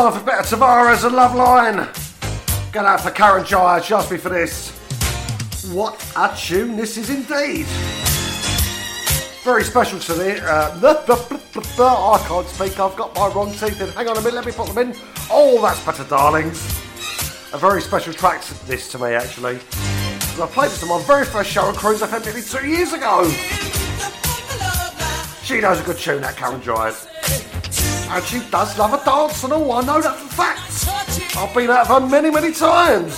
Time for better Tavares and Love Line. Going out for Karen Jard. She me for this. What a tune this is indeed. Very special to me. Uh, I can't speak. I've got my wrong teeth in. Hang on a minute. Let me put them in. Oh, that's better, darlings. A very special track to this to me, actually. I played this on my very first show on Cruise FM nearly two years ago. She knows a good tune, that Karen Jard. And she does love a dance and all. I know that for fact. I've been of her many, many times.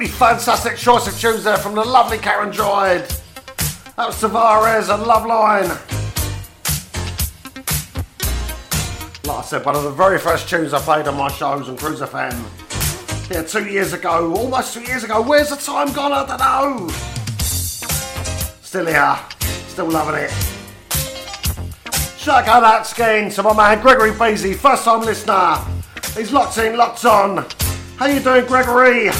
Absolutely fantastic choice of tunes there from the lovely Karen Droid. That was Tavares and Love Line. Like I said, one of the very first tunes I played on my shows on Cruise FM. Yeah, two years ago, almost two years ago. Where's the time gone? I don't know. Still here, still loving it. Shout out that skin to my man Gregory Beasy, first time listener. He's locked in, locked on. How you doing, Gregory?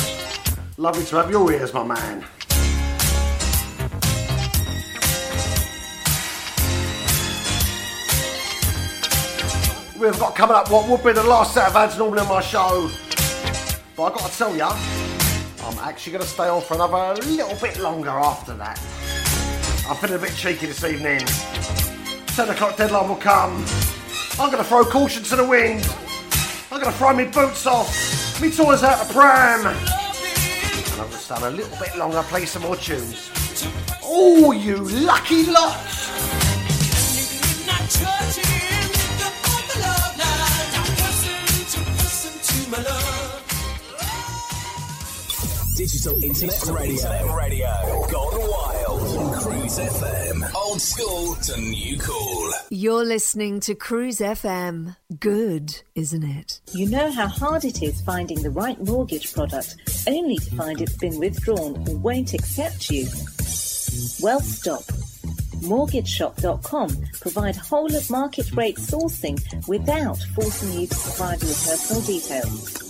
Lovely to have your ears, my man. We've got coming up what would be the last set of ads normally on my show. But I've got to tell you, I'm actually going to stay on for another little bit longer after that. I'm feeling a bit cheeky this evening. 10 o'clock deadline will come. I'm going to throw caution to the wind. I'm going to throw my boots off, me toys out the pram. Stand a little bit longer, play some more tunes. Oh, you lucky lot! Digital Internet Radio. Radio. Gone wild. On Cruise FM. Old school to new cool. You're listening to Cruise FM. Good, isn't it? You know how hard it is finding the right mortgage product, only to find it's been withdrawn or won't accept you. Well, stop. MortgageShop.com provide whole of market rate sourcing without forcing you to provide your personal details.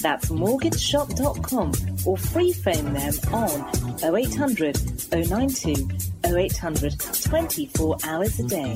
That's mortgageshop.com or free phone them on 0800 092 0800 24 hours a day.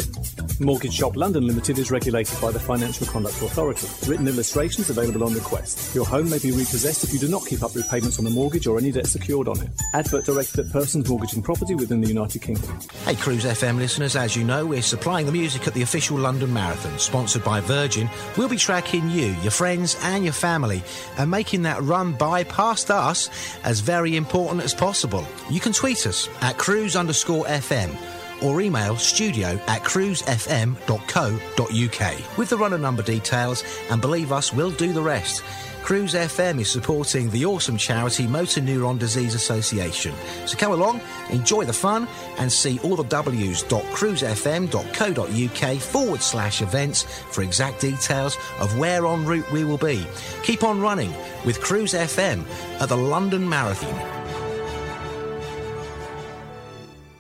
Mortgage Shop London Limited is regulated by the Financial Conduct Authority. Written illustrations available on request. Your home may be repossessed if you do not keep up repayments on the mortgage or any debt secured on it. Advert directed at persons mortgaging property within the United Kingdom. Hey, Cruise FM listeners, as you know, we're supplying the music at the official London Marathon, sponsored by Virgin. We'll be tracking you, your friends, and your family, and making that run by past us as very important as possible. You can tweet us at cruise underscore FM or email studio at cruisefm.co.uk with the runner number details, and believe us, we'll do the rest. Cruise FM is supporting the awesome charity Motor Neurone Disease Association. So come along, enjoy the fun, and see all the w's.cruisefm.co.uk forward slash events for exact details of where en route we will be. Keep on running with Cruise FM at the London Marathon.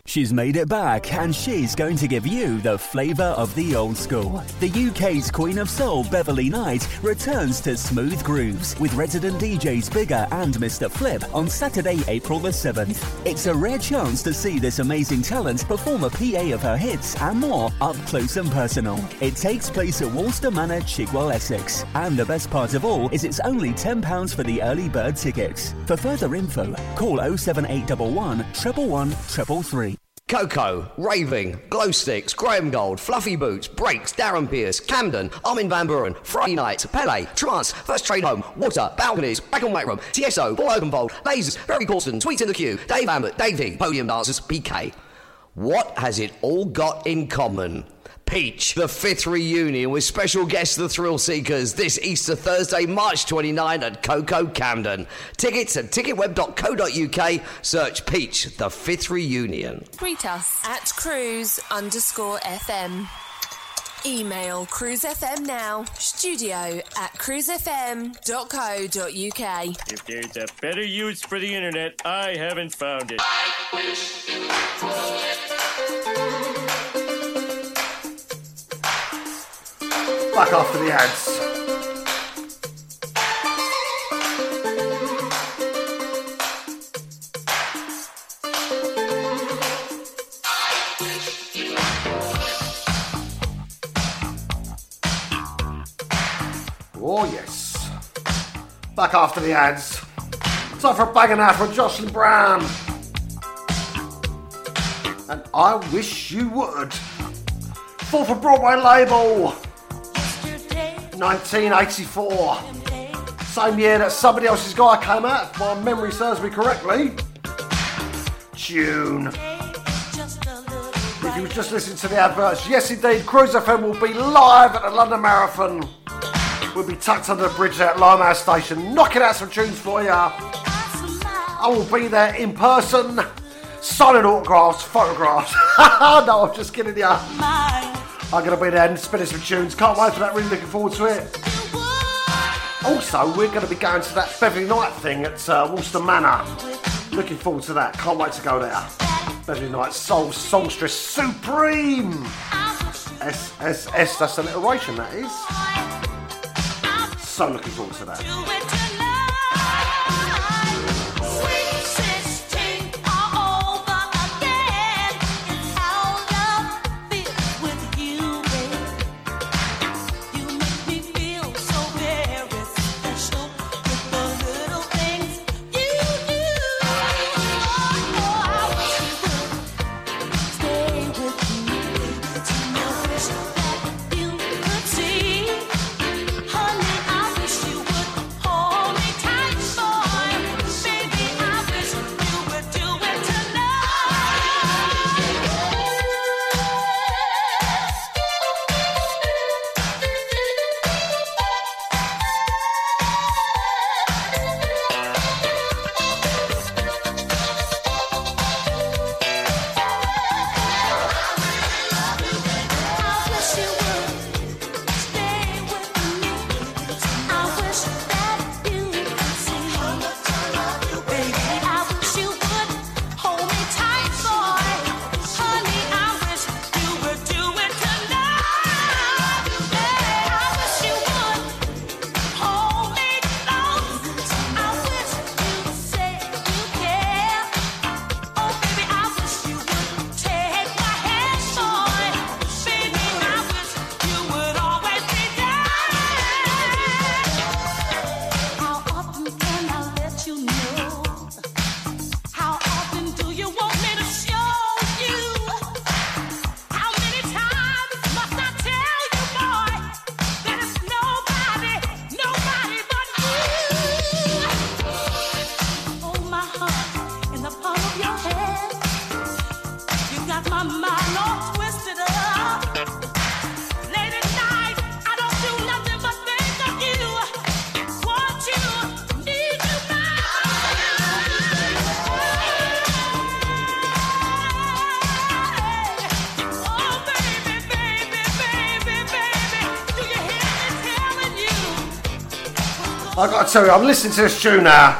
She's made it back and she's going to give you the flavour of the old school. The UK's Queen of Soul, Beverly Knight, returns to Smooth Grooves with resident DJs Bigger and Mr. Flip on Saturday, April the 7th. It's a rare chance to see this amazing talent perform a PA of her hits and more up close and personal. It takes place at Woolston Manor, Chigwell, Essex. And the best part of all is it's only £10 for the early bird tickets. For further info, call 07811 111 333. Koko, Raving, Glow Sticks, Graham Gold, Fluffy Boots, Brakes, Darren Pearce, Camden, Armin Van Buuren, Friday Night, Pele, Trance, First Trade Home, Water, Balconies, Back on White Room, TSO, Paul Oakenfold, Lasers, Very Corson, Sweets in the Queue, Dave Ambert, Dave V, Podium Dancers, PK. What has it all got in common? Peach, the fifth reunion with special guests The Thrillseekers this Easter Thursday, March 29 at Koko Camden. Tickets at ticketweb.co.uk. Search Peach, the fifth reunion. Tweet us at cruise underscore FM. Email cruisefm now, studio at cruisefm.co.uk. If there's a better use for the internet, I haven't found it. Back after the ads. Oh, yes. Back after the ads. Time for a banging ad from Jocelyn Brown. And I wish you would. Fourth & Broadway label. 1984. Same year that somebody else's guy came out, if my memory serves me correctly. June. If you was just listening to the adverts, yes indeed, Cruise FM will be live at the London Marathon. We'll be tucked under the bridge at Limehouse Station, knocking out some tunes for you. I will be there in person, signing autographs, photographs. no, I'm just kidding you. I'm going to be there and spinning some tunes. Can't wait for that, really looking forward to it. Also, we're going to be going to that Beverly Knight thing at uh, Woolston Manor. Looking forward to that. Can't wait to go there. Beverly Knight Soul Songstress Supreme. SSS, that's an iteration, that is. So looking forward to that. I got to tell you, I'm listening to this tune now.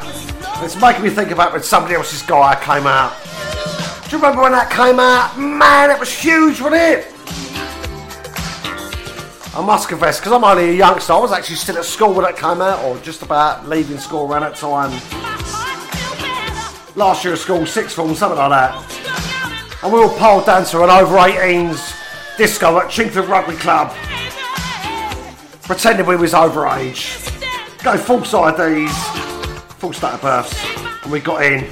It's making me think about when somebody else's guy came out. Do you remember when that came out? Man, it was huge, wasn't it? I must confess, because I'm only a youngster, I was actually still at school when that came out, or just about leaving school around that time. Last year of school, sixth form, something like that. And we all piled down to an over 18s disco at Chingford Rugby Club, pretending we was over Go false IDs, false date of births, and we got in.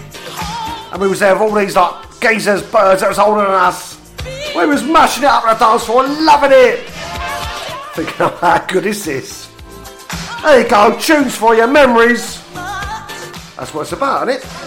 And we was there with all these like geezers, birds that was older than us. We was mashing it up on the dance floor, loving it. Thinking, oh, how good is this? There you go, tunes for your memories. That's what it's about, isn't it?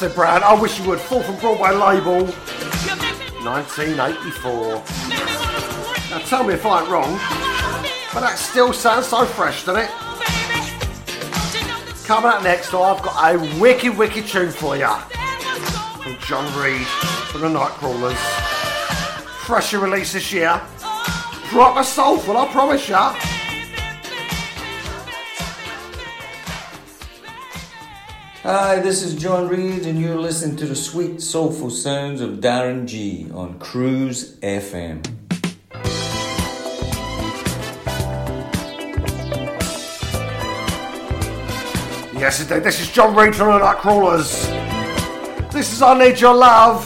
Justin Brown, I wish you would. Fourth & Broadway label. 1984. Now tell me if I'm wrong, but that still sounds so fresh, doesn't it? Coming up next, I've got a wicked, wicked tune for you. From John Reid, from the Nightcrawlers. Fresher release this year. Proper soulful, I promise ya. Hi, this is John Reid, and you're listening to the sweet, soulful sounds of Darren G on Cruise FM. Yes, indeed. This is John Reid from the Nightcrawlers. This is I Need Your Love.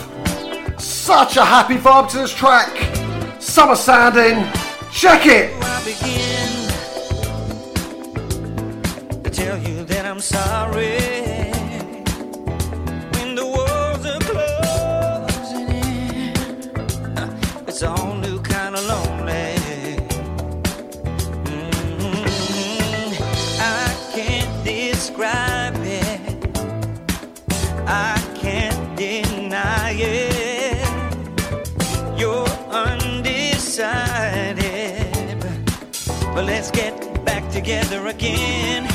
Such a happy vibe to this track. Summer sounding. Check it. tell you that I'm sorry. together again.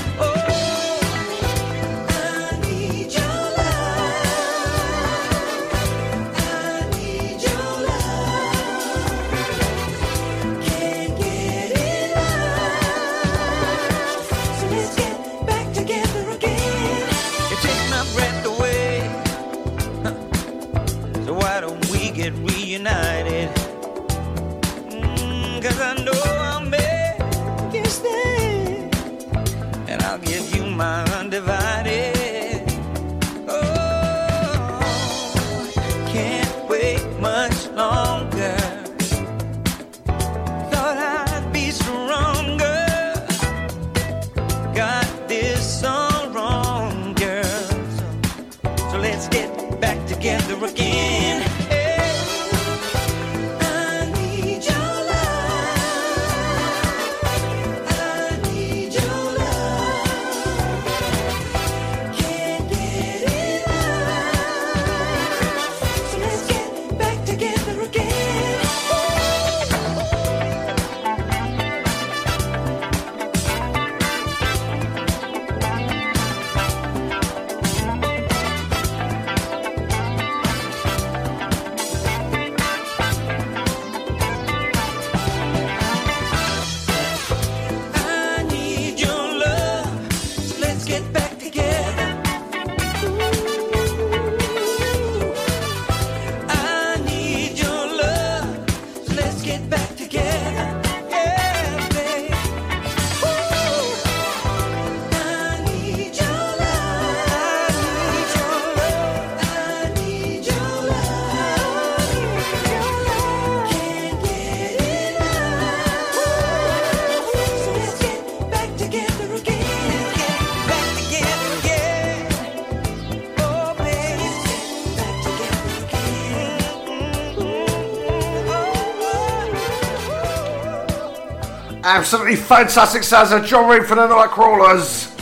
absolutely fantastic sounds of John Reid from the Nightcrawlers.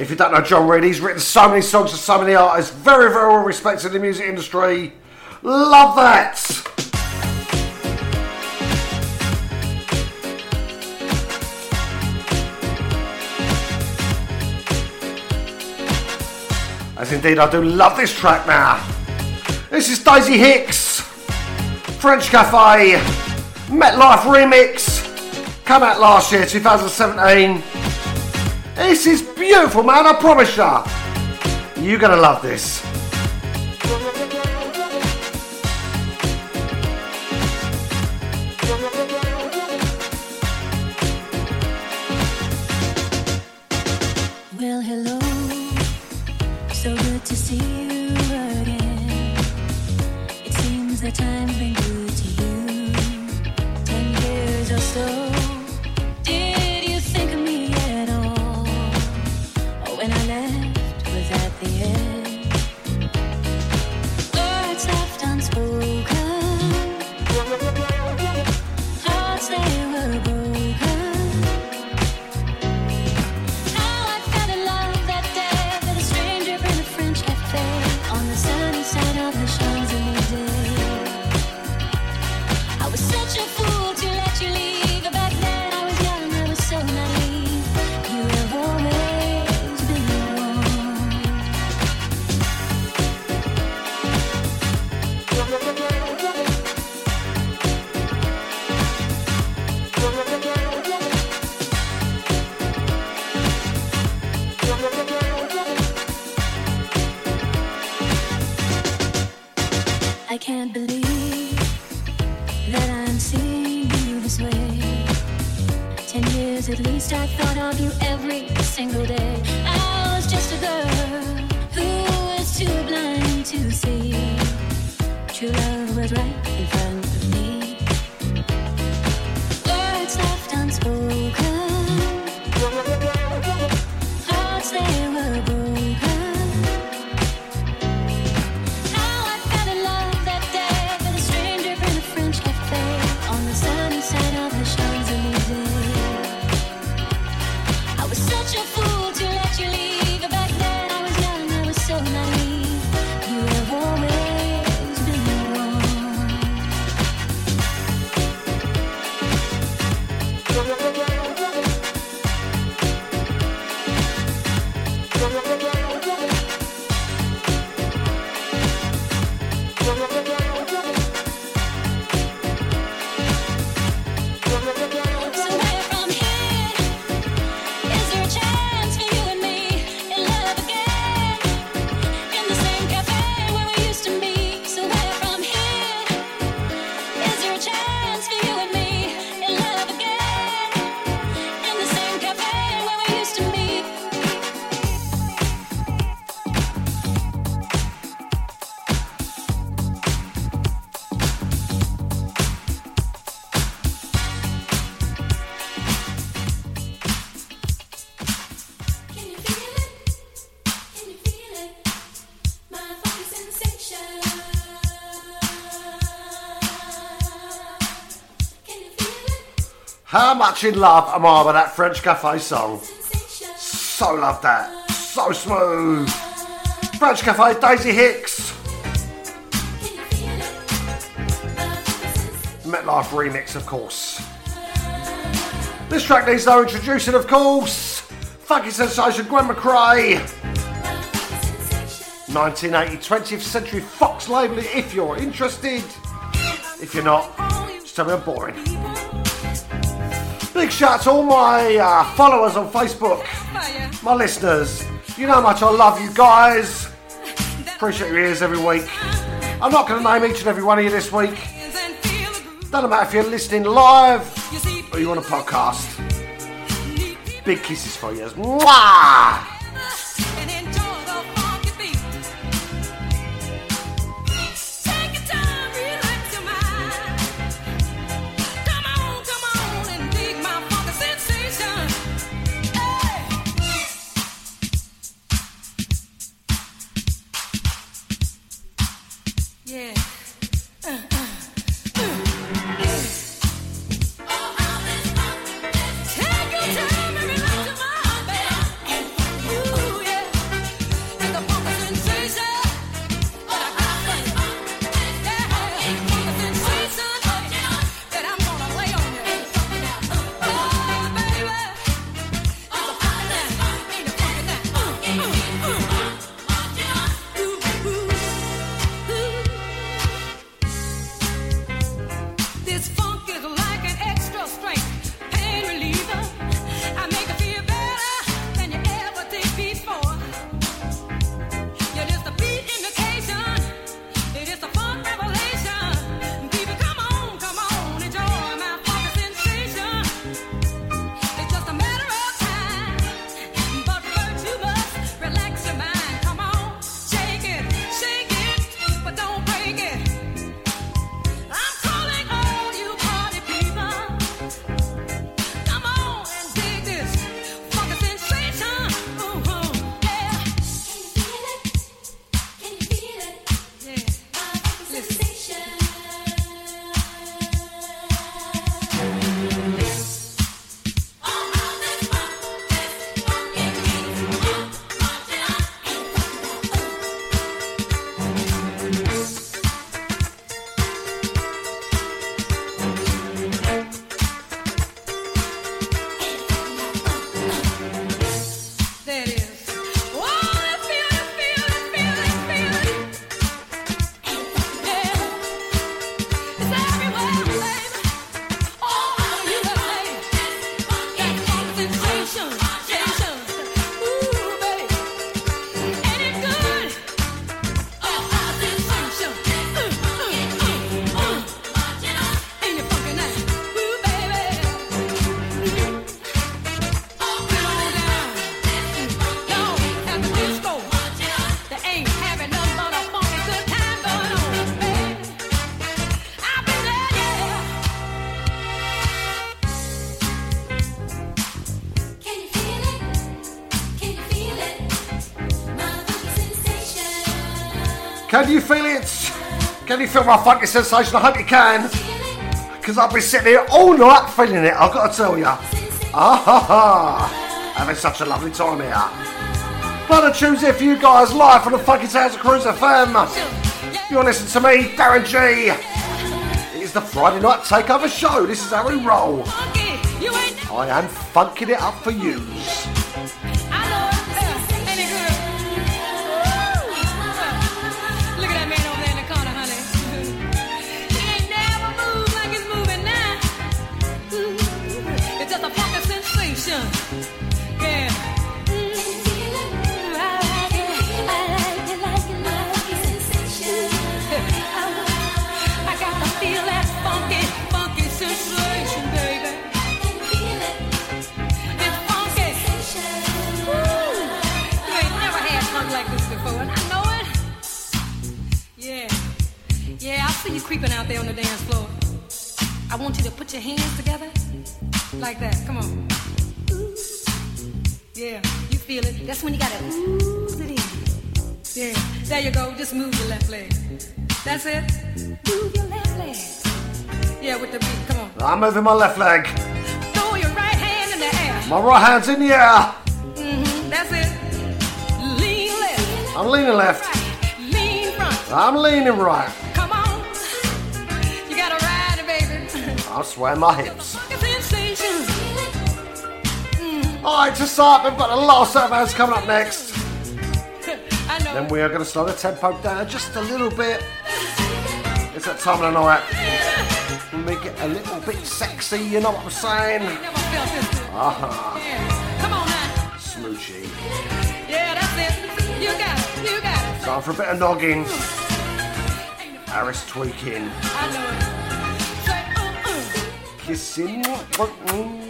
If you don't know John Reid, he's written so many songs for so many artists. Very, very well respected in the music industry. Love that! As indeed, I do love this track now. This is Daisy Hicks, French Cafe, MetLife Remix. Come out last year, 2017. This is beautiful, man, I promise you. You're gonna love this. How much in love am I with that French Cafe song? So love that. So smooth. French Cafe, Daisy Hicks. MetLife remix, of course. This track needs no introducing, of course. Funky sensation Gwen McCrae. 1980 20th Century Fox label if you're interested. If you're not, just tell me I'm boring. Big shout to all my uh, followers on Facebook, my listeners. You know how much I love you guys. Appreciate your ears every week. I'm not going to name each and every one of you this week. Doesn't matter if you're listening live or you want a podcast. Big kisses for you. Mwah! Can you feel it? Can you feel my funky sensation? I hope you can. Because I've been sitting here all night feeling it, I've got to tell you. Ah ha ha. Having such a lovely time here. But I choose it for you guys live from the Funky Towns of Cruise FM. You're listening to me, Darren G. It is the Friday night takeover show. This is how we roll. I am funking it up for you. My left leg. Throw your right hand in the air. My right hand's in the air. hmm That's it. Lean left. I'm leaning left. Lean front. I'm leaning right. Come on. You gotta ride it, baby. I'm swaying my hips. Alright, to start, we've got last set of bands coming up next. Then we are going to slow the tempo down just a little bit. It's that time of the night. We make it a little bit sexy, you know what I'm saying? Uh-huh. Come on now. Smoochy. Yeah, that's it. You got it. You got it. Time for a bit of noggin. Harris tweaking. I know it. Say, uh, uh. Kissing.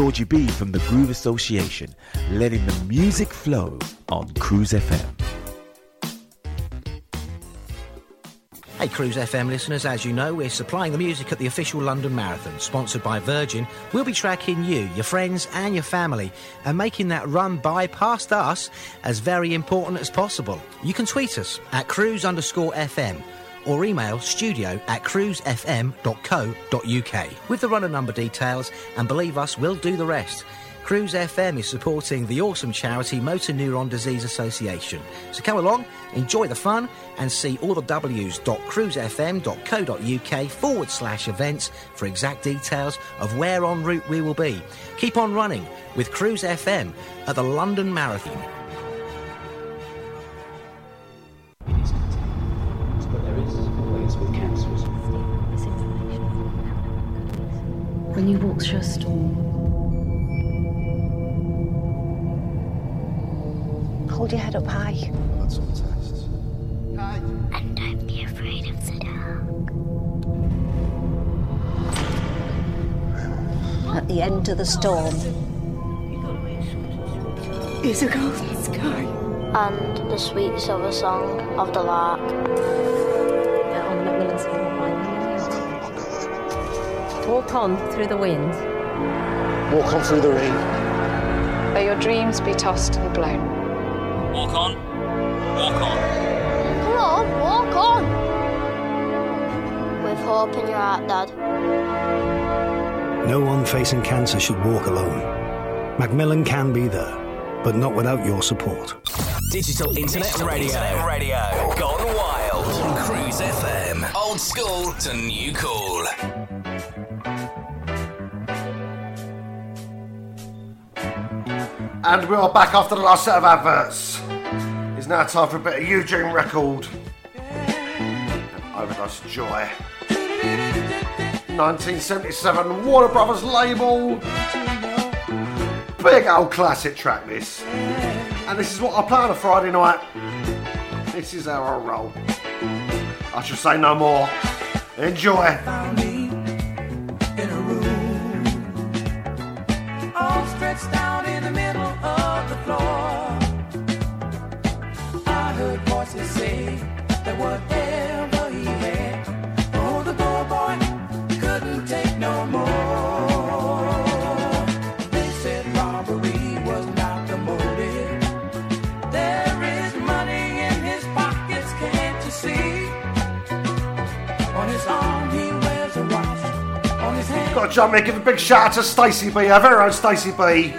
Georgie B from the Groove Association, letting the music flow on Cruise FM. Hey, Cruise FM listeners, as you know, we're supplying the music at the official London Marathon, sponsored by Virgin. We'll be tracking you, your friends, and your family, and making that run by past us as very important as possible. You can tweet us at cruise underscore FM or email studio at cruisefm.co.uk with the runner number details, and believe us, we'll do the rest. Cruise FM is supporting the awesome charity Motor Neurone Disease Association. So come along, enjoy the fun, and see all the w's.cruisefm.co.uk forward slash events for exact details of where en route we will be. Keep on running with Cruise FM at the London Marathon. When you walk through a storm, hold your head up high. That's all tests. And don't be afraid of the dark. At the end of the storm is a golden sky. And the sweet silver song of the lark. Walk on through the wind. Walk on through the rain. May your dreams be tossed and blown. Walk on. Walk on. Come on, walk on. With hope in your heart, Dad. No one facing cancer should walk alone. Macmillan can be there, but not without your support. Digital Internet Radio. Radio. Gone wild. On Cruise FM. Old school to new cool. And we are back after the last set of adverts. It's now time for a bit of Eugene Record. Overdose Joy. 1977 Warner Brothers label. Big old classic track this. And this is what I play on a Friday night. This is our roll. I shall say no more. Enjoy. passed out his hand. Got to give a big shout out to Stacey B, our very own Stacey B.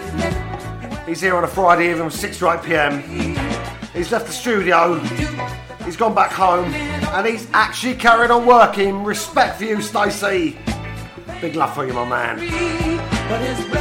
He's here on a Friday evening from 6 to 8 pm. He's left the studio, he's gone back home, and he's actually carried on working. Respect for you, Stacey. Big love for you, my man.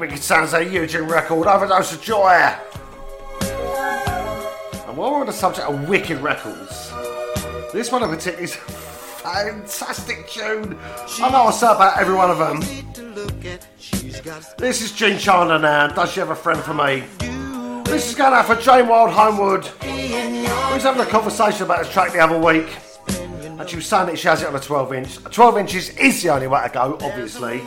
Wicked, of Eugene Record, Overdose of Joy. And while we're on the subject of wicked records, this one in particular is a fantastic tune. I know I say about every one of them. This is Gene Chandler now. Does she have a friend for me? This is going out for Jane Wild Homewood. We was having a conversation about this track the other week. And she was saying that she has it on a 12 inch. 12 inches is the only way to go, obviously.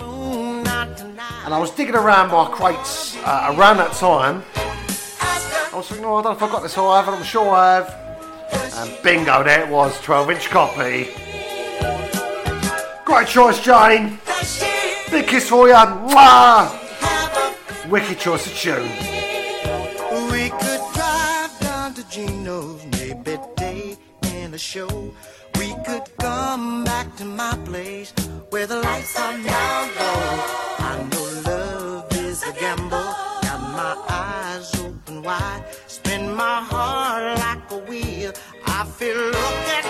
And I was digging around my crates uh, around that time. I was thinking, oh, I don't know if I got this all I have, and I'm sure I have. And bingo, there it was, 12 inch copy. Great choice, Jane. Big kiss for you. Mwah! Wicked choice of tune. We could drive down to Gino's, maybe day in a show. We could come back to my place where the lights are now low. My heart like a wheel. I feel look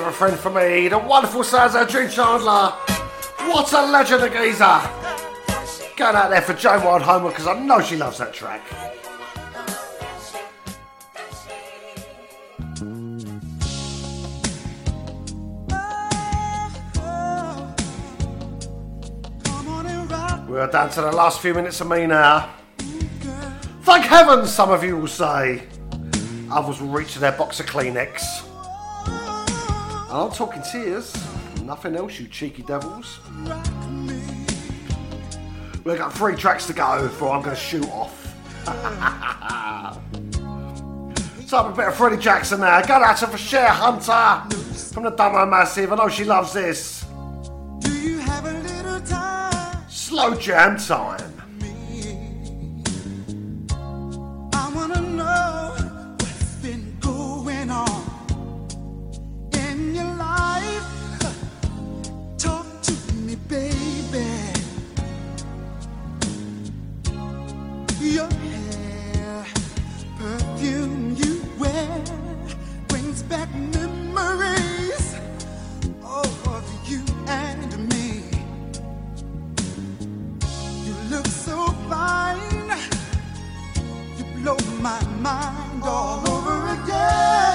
of a friend for me, the wonderful Sazo Dream Chandler. What a legend of geezer. Going out there for Jane Wild Homer because I know she loves that track. We're down to the last few minutes of me now. Thank heavens, some of you will say. Others will reach their box of Kleenex. And I'm talking tears, nothing else, you cheeky devils. We've got three tracks to go before I'm going to shoot off. so I'm a bit of Freddie Jackson there. Go out of for Share Hunter from the Dumbo Massive. I know she loves this. Slow jam time. back memories of you and me. You look so fine, you blow my mind all over again.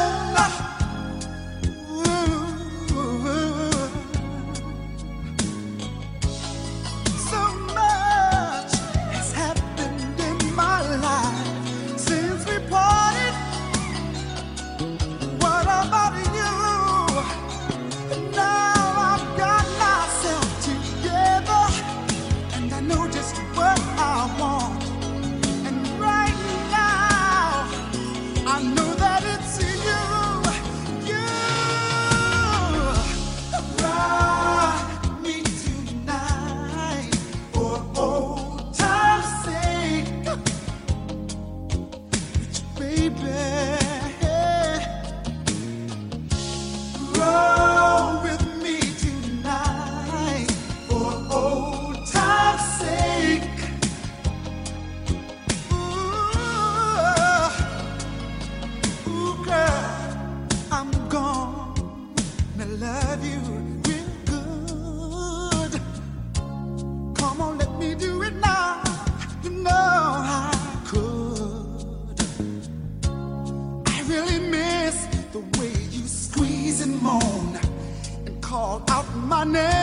my name.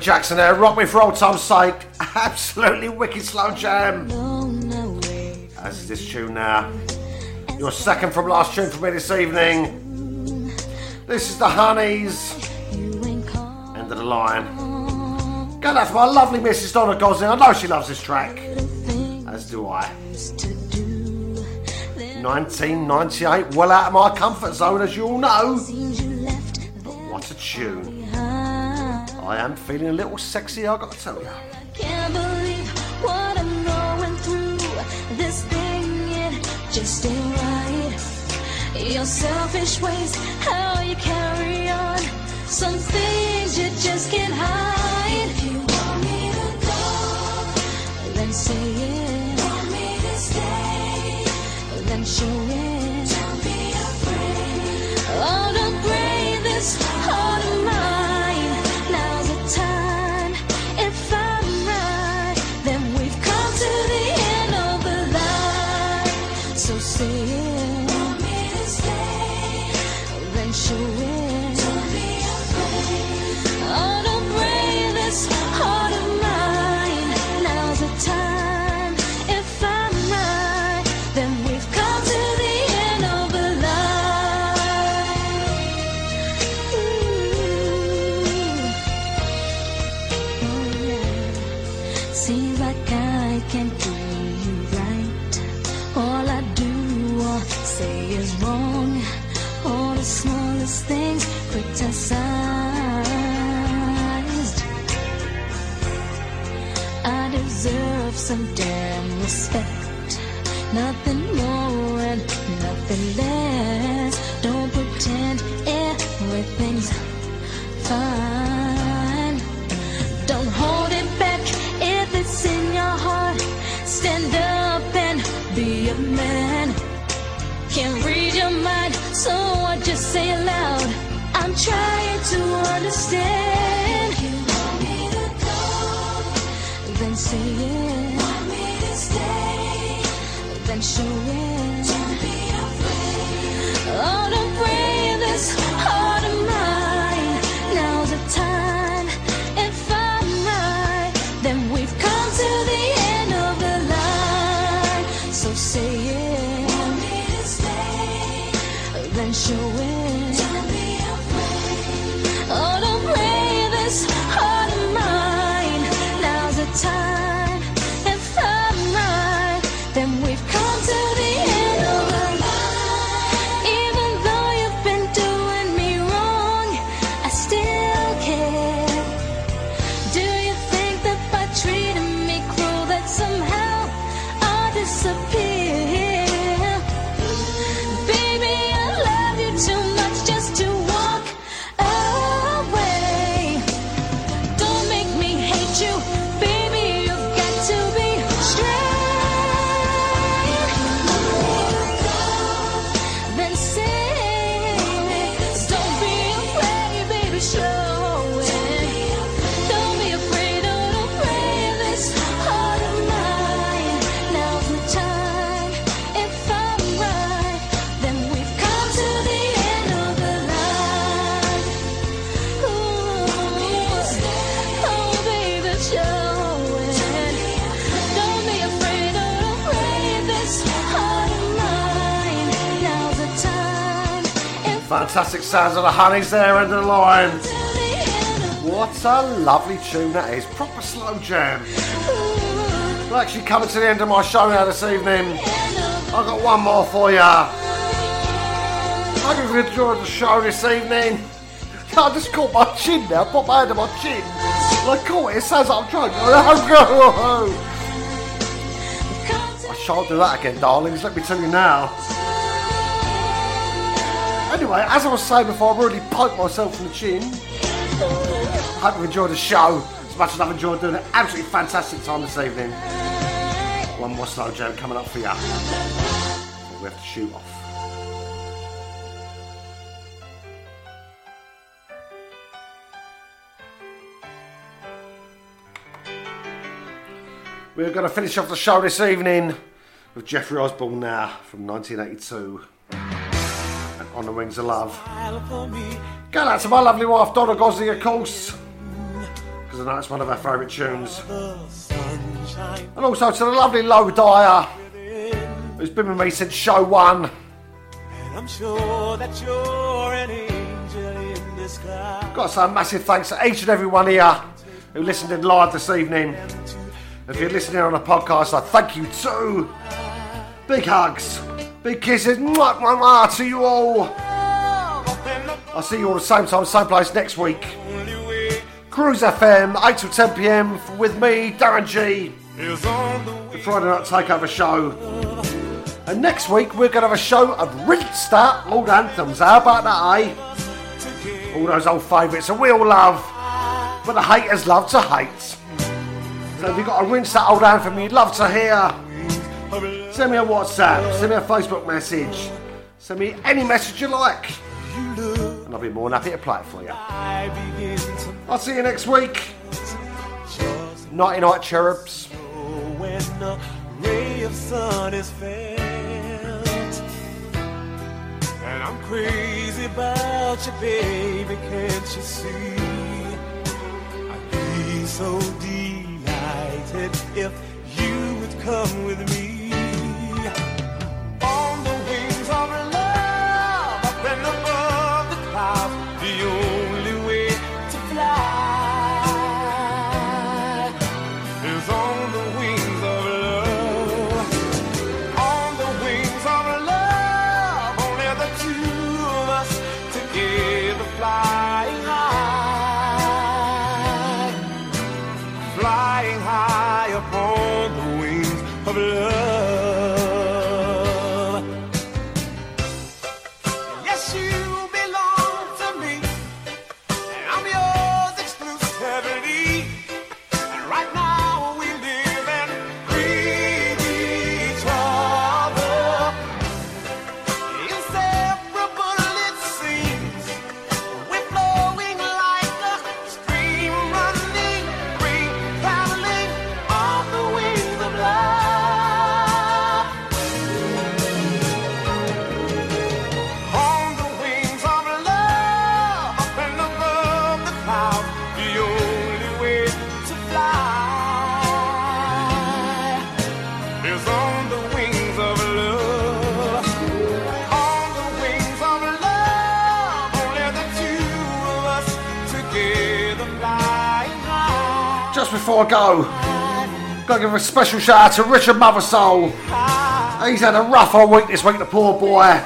Jackson there. Rock me for old time's sake. Absolutely wicked slow jam. As is this tune now. Your second from last tune for me this evening. This is the Honeyz. End of the line. Go out my lovely Mrs. Donna Gosling. I know she loves this track. As do I. 1998, well out of my comfort zone, as you all know. But what a tune. I am feeling a little sexy, I gotta tell you. Can't believe what I'm going through. This thing, it just ain't right. Your selfish ways, how you carry on. Some things you just can't hide. If you want me to go, then say it. Want me to stay, then show it. Don't be afraid. Oh, don't break this heart. fantastic sounds of the Honeyz there under the line. What a lovely tune that is. Proper slow jam. We're actually coming to the end of my show now this evening. I've got one more for you. I hope you've enjoyed the show this evening. I just caught my chin now. I put my hand on my chin. I caught it. It sounds like I'm drunk. I shan't do that again, darlings. Let me tell you now. Anyway, as I was saying before, I've already poked myself in the chin. Hope you've enjoyed the show as much as I've enjoyed doing an absolutely fantastic time this evening. One more slow jam coming up for you. We have to shoot off. We're going to finish off the show this evening with Jeffrey Osborne now from 1982 and On the Wings of Love. Going out to my lovely wife Donna Gosling, of course, because I know it's one of her favourite tunes. And also to the lovely Low Dyer, who's been with me since show one. And I'm sure that you're an angel in. Got a massive thanks to each and every one here who listened in live this evening. If you're listening on a podcast, I thank you too. Big hugs, big kisses, mwah, mwah, mwah, to you all. I'll see you all the same time, same place next week. Cruise FM, 8 till 10 pm with me, Darren G. The Friday Night Takeover show. And next week we're going to have a show of restart old anthems. How about that, eh? All those old favourites that we all love, but the haters love to hate. So if you've got a rinse that old anthem you'd love to hear, send me a WhatsApp, send me a Facebook message, send me any message you like. And I'll be more than happy to play it for you. I'll see you next week. Nighty night, cherubs. When a ray of sun is felt, and I'm crazy about you, baby. Can't you see? I'd be so delighted if you would come with me. Before I go, gotta give a special shout out to Richard Mothersoul. He's had a rough old week this week, the poor boy.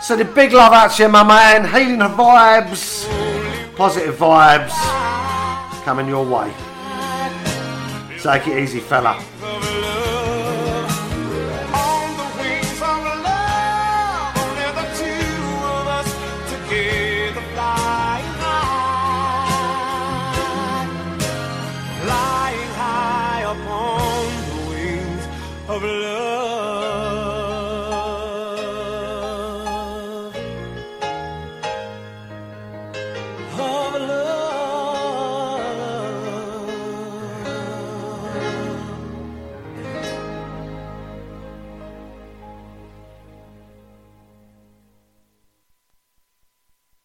Sending big love out to you, my man. Healing the vibes, positive vibes coming your way. Take it easy, fella.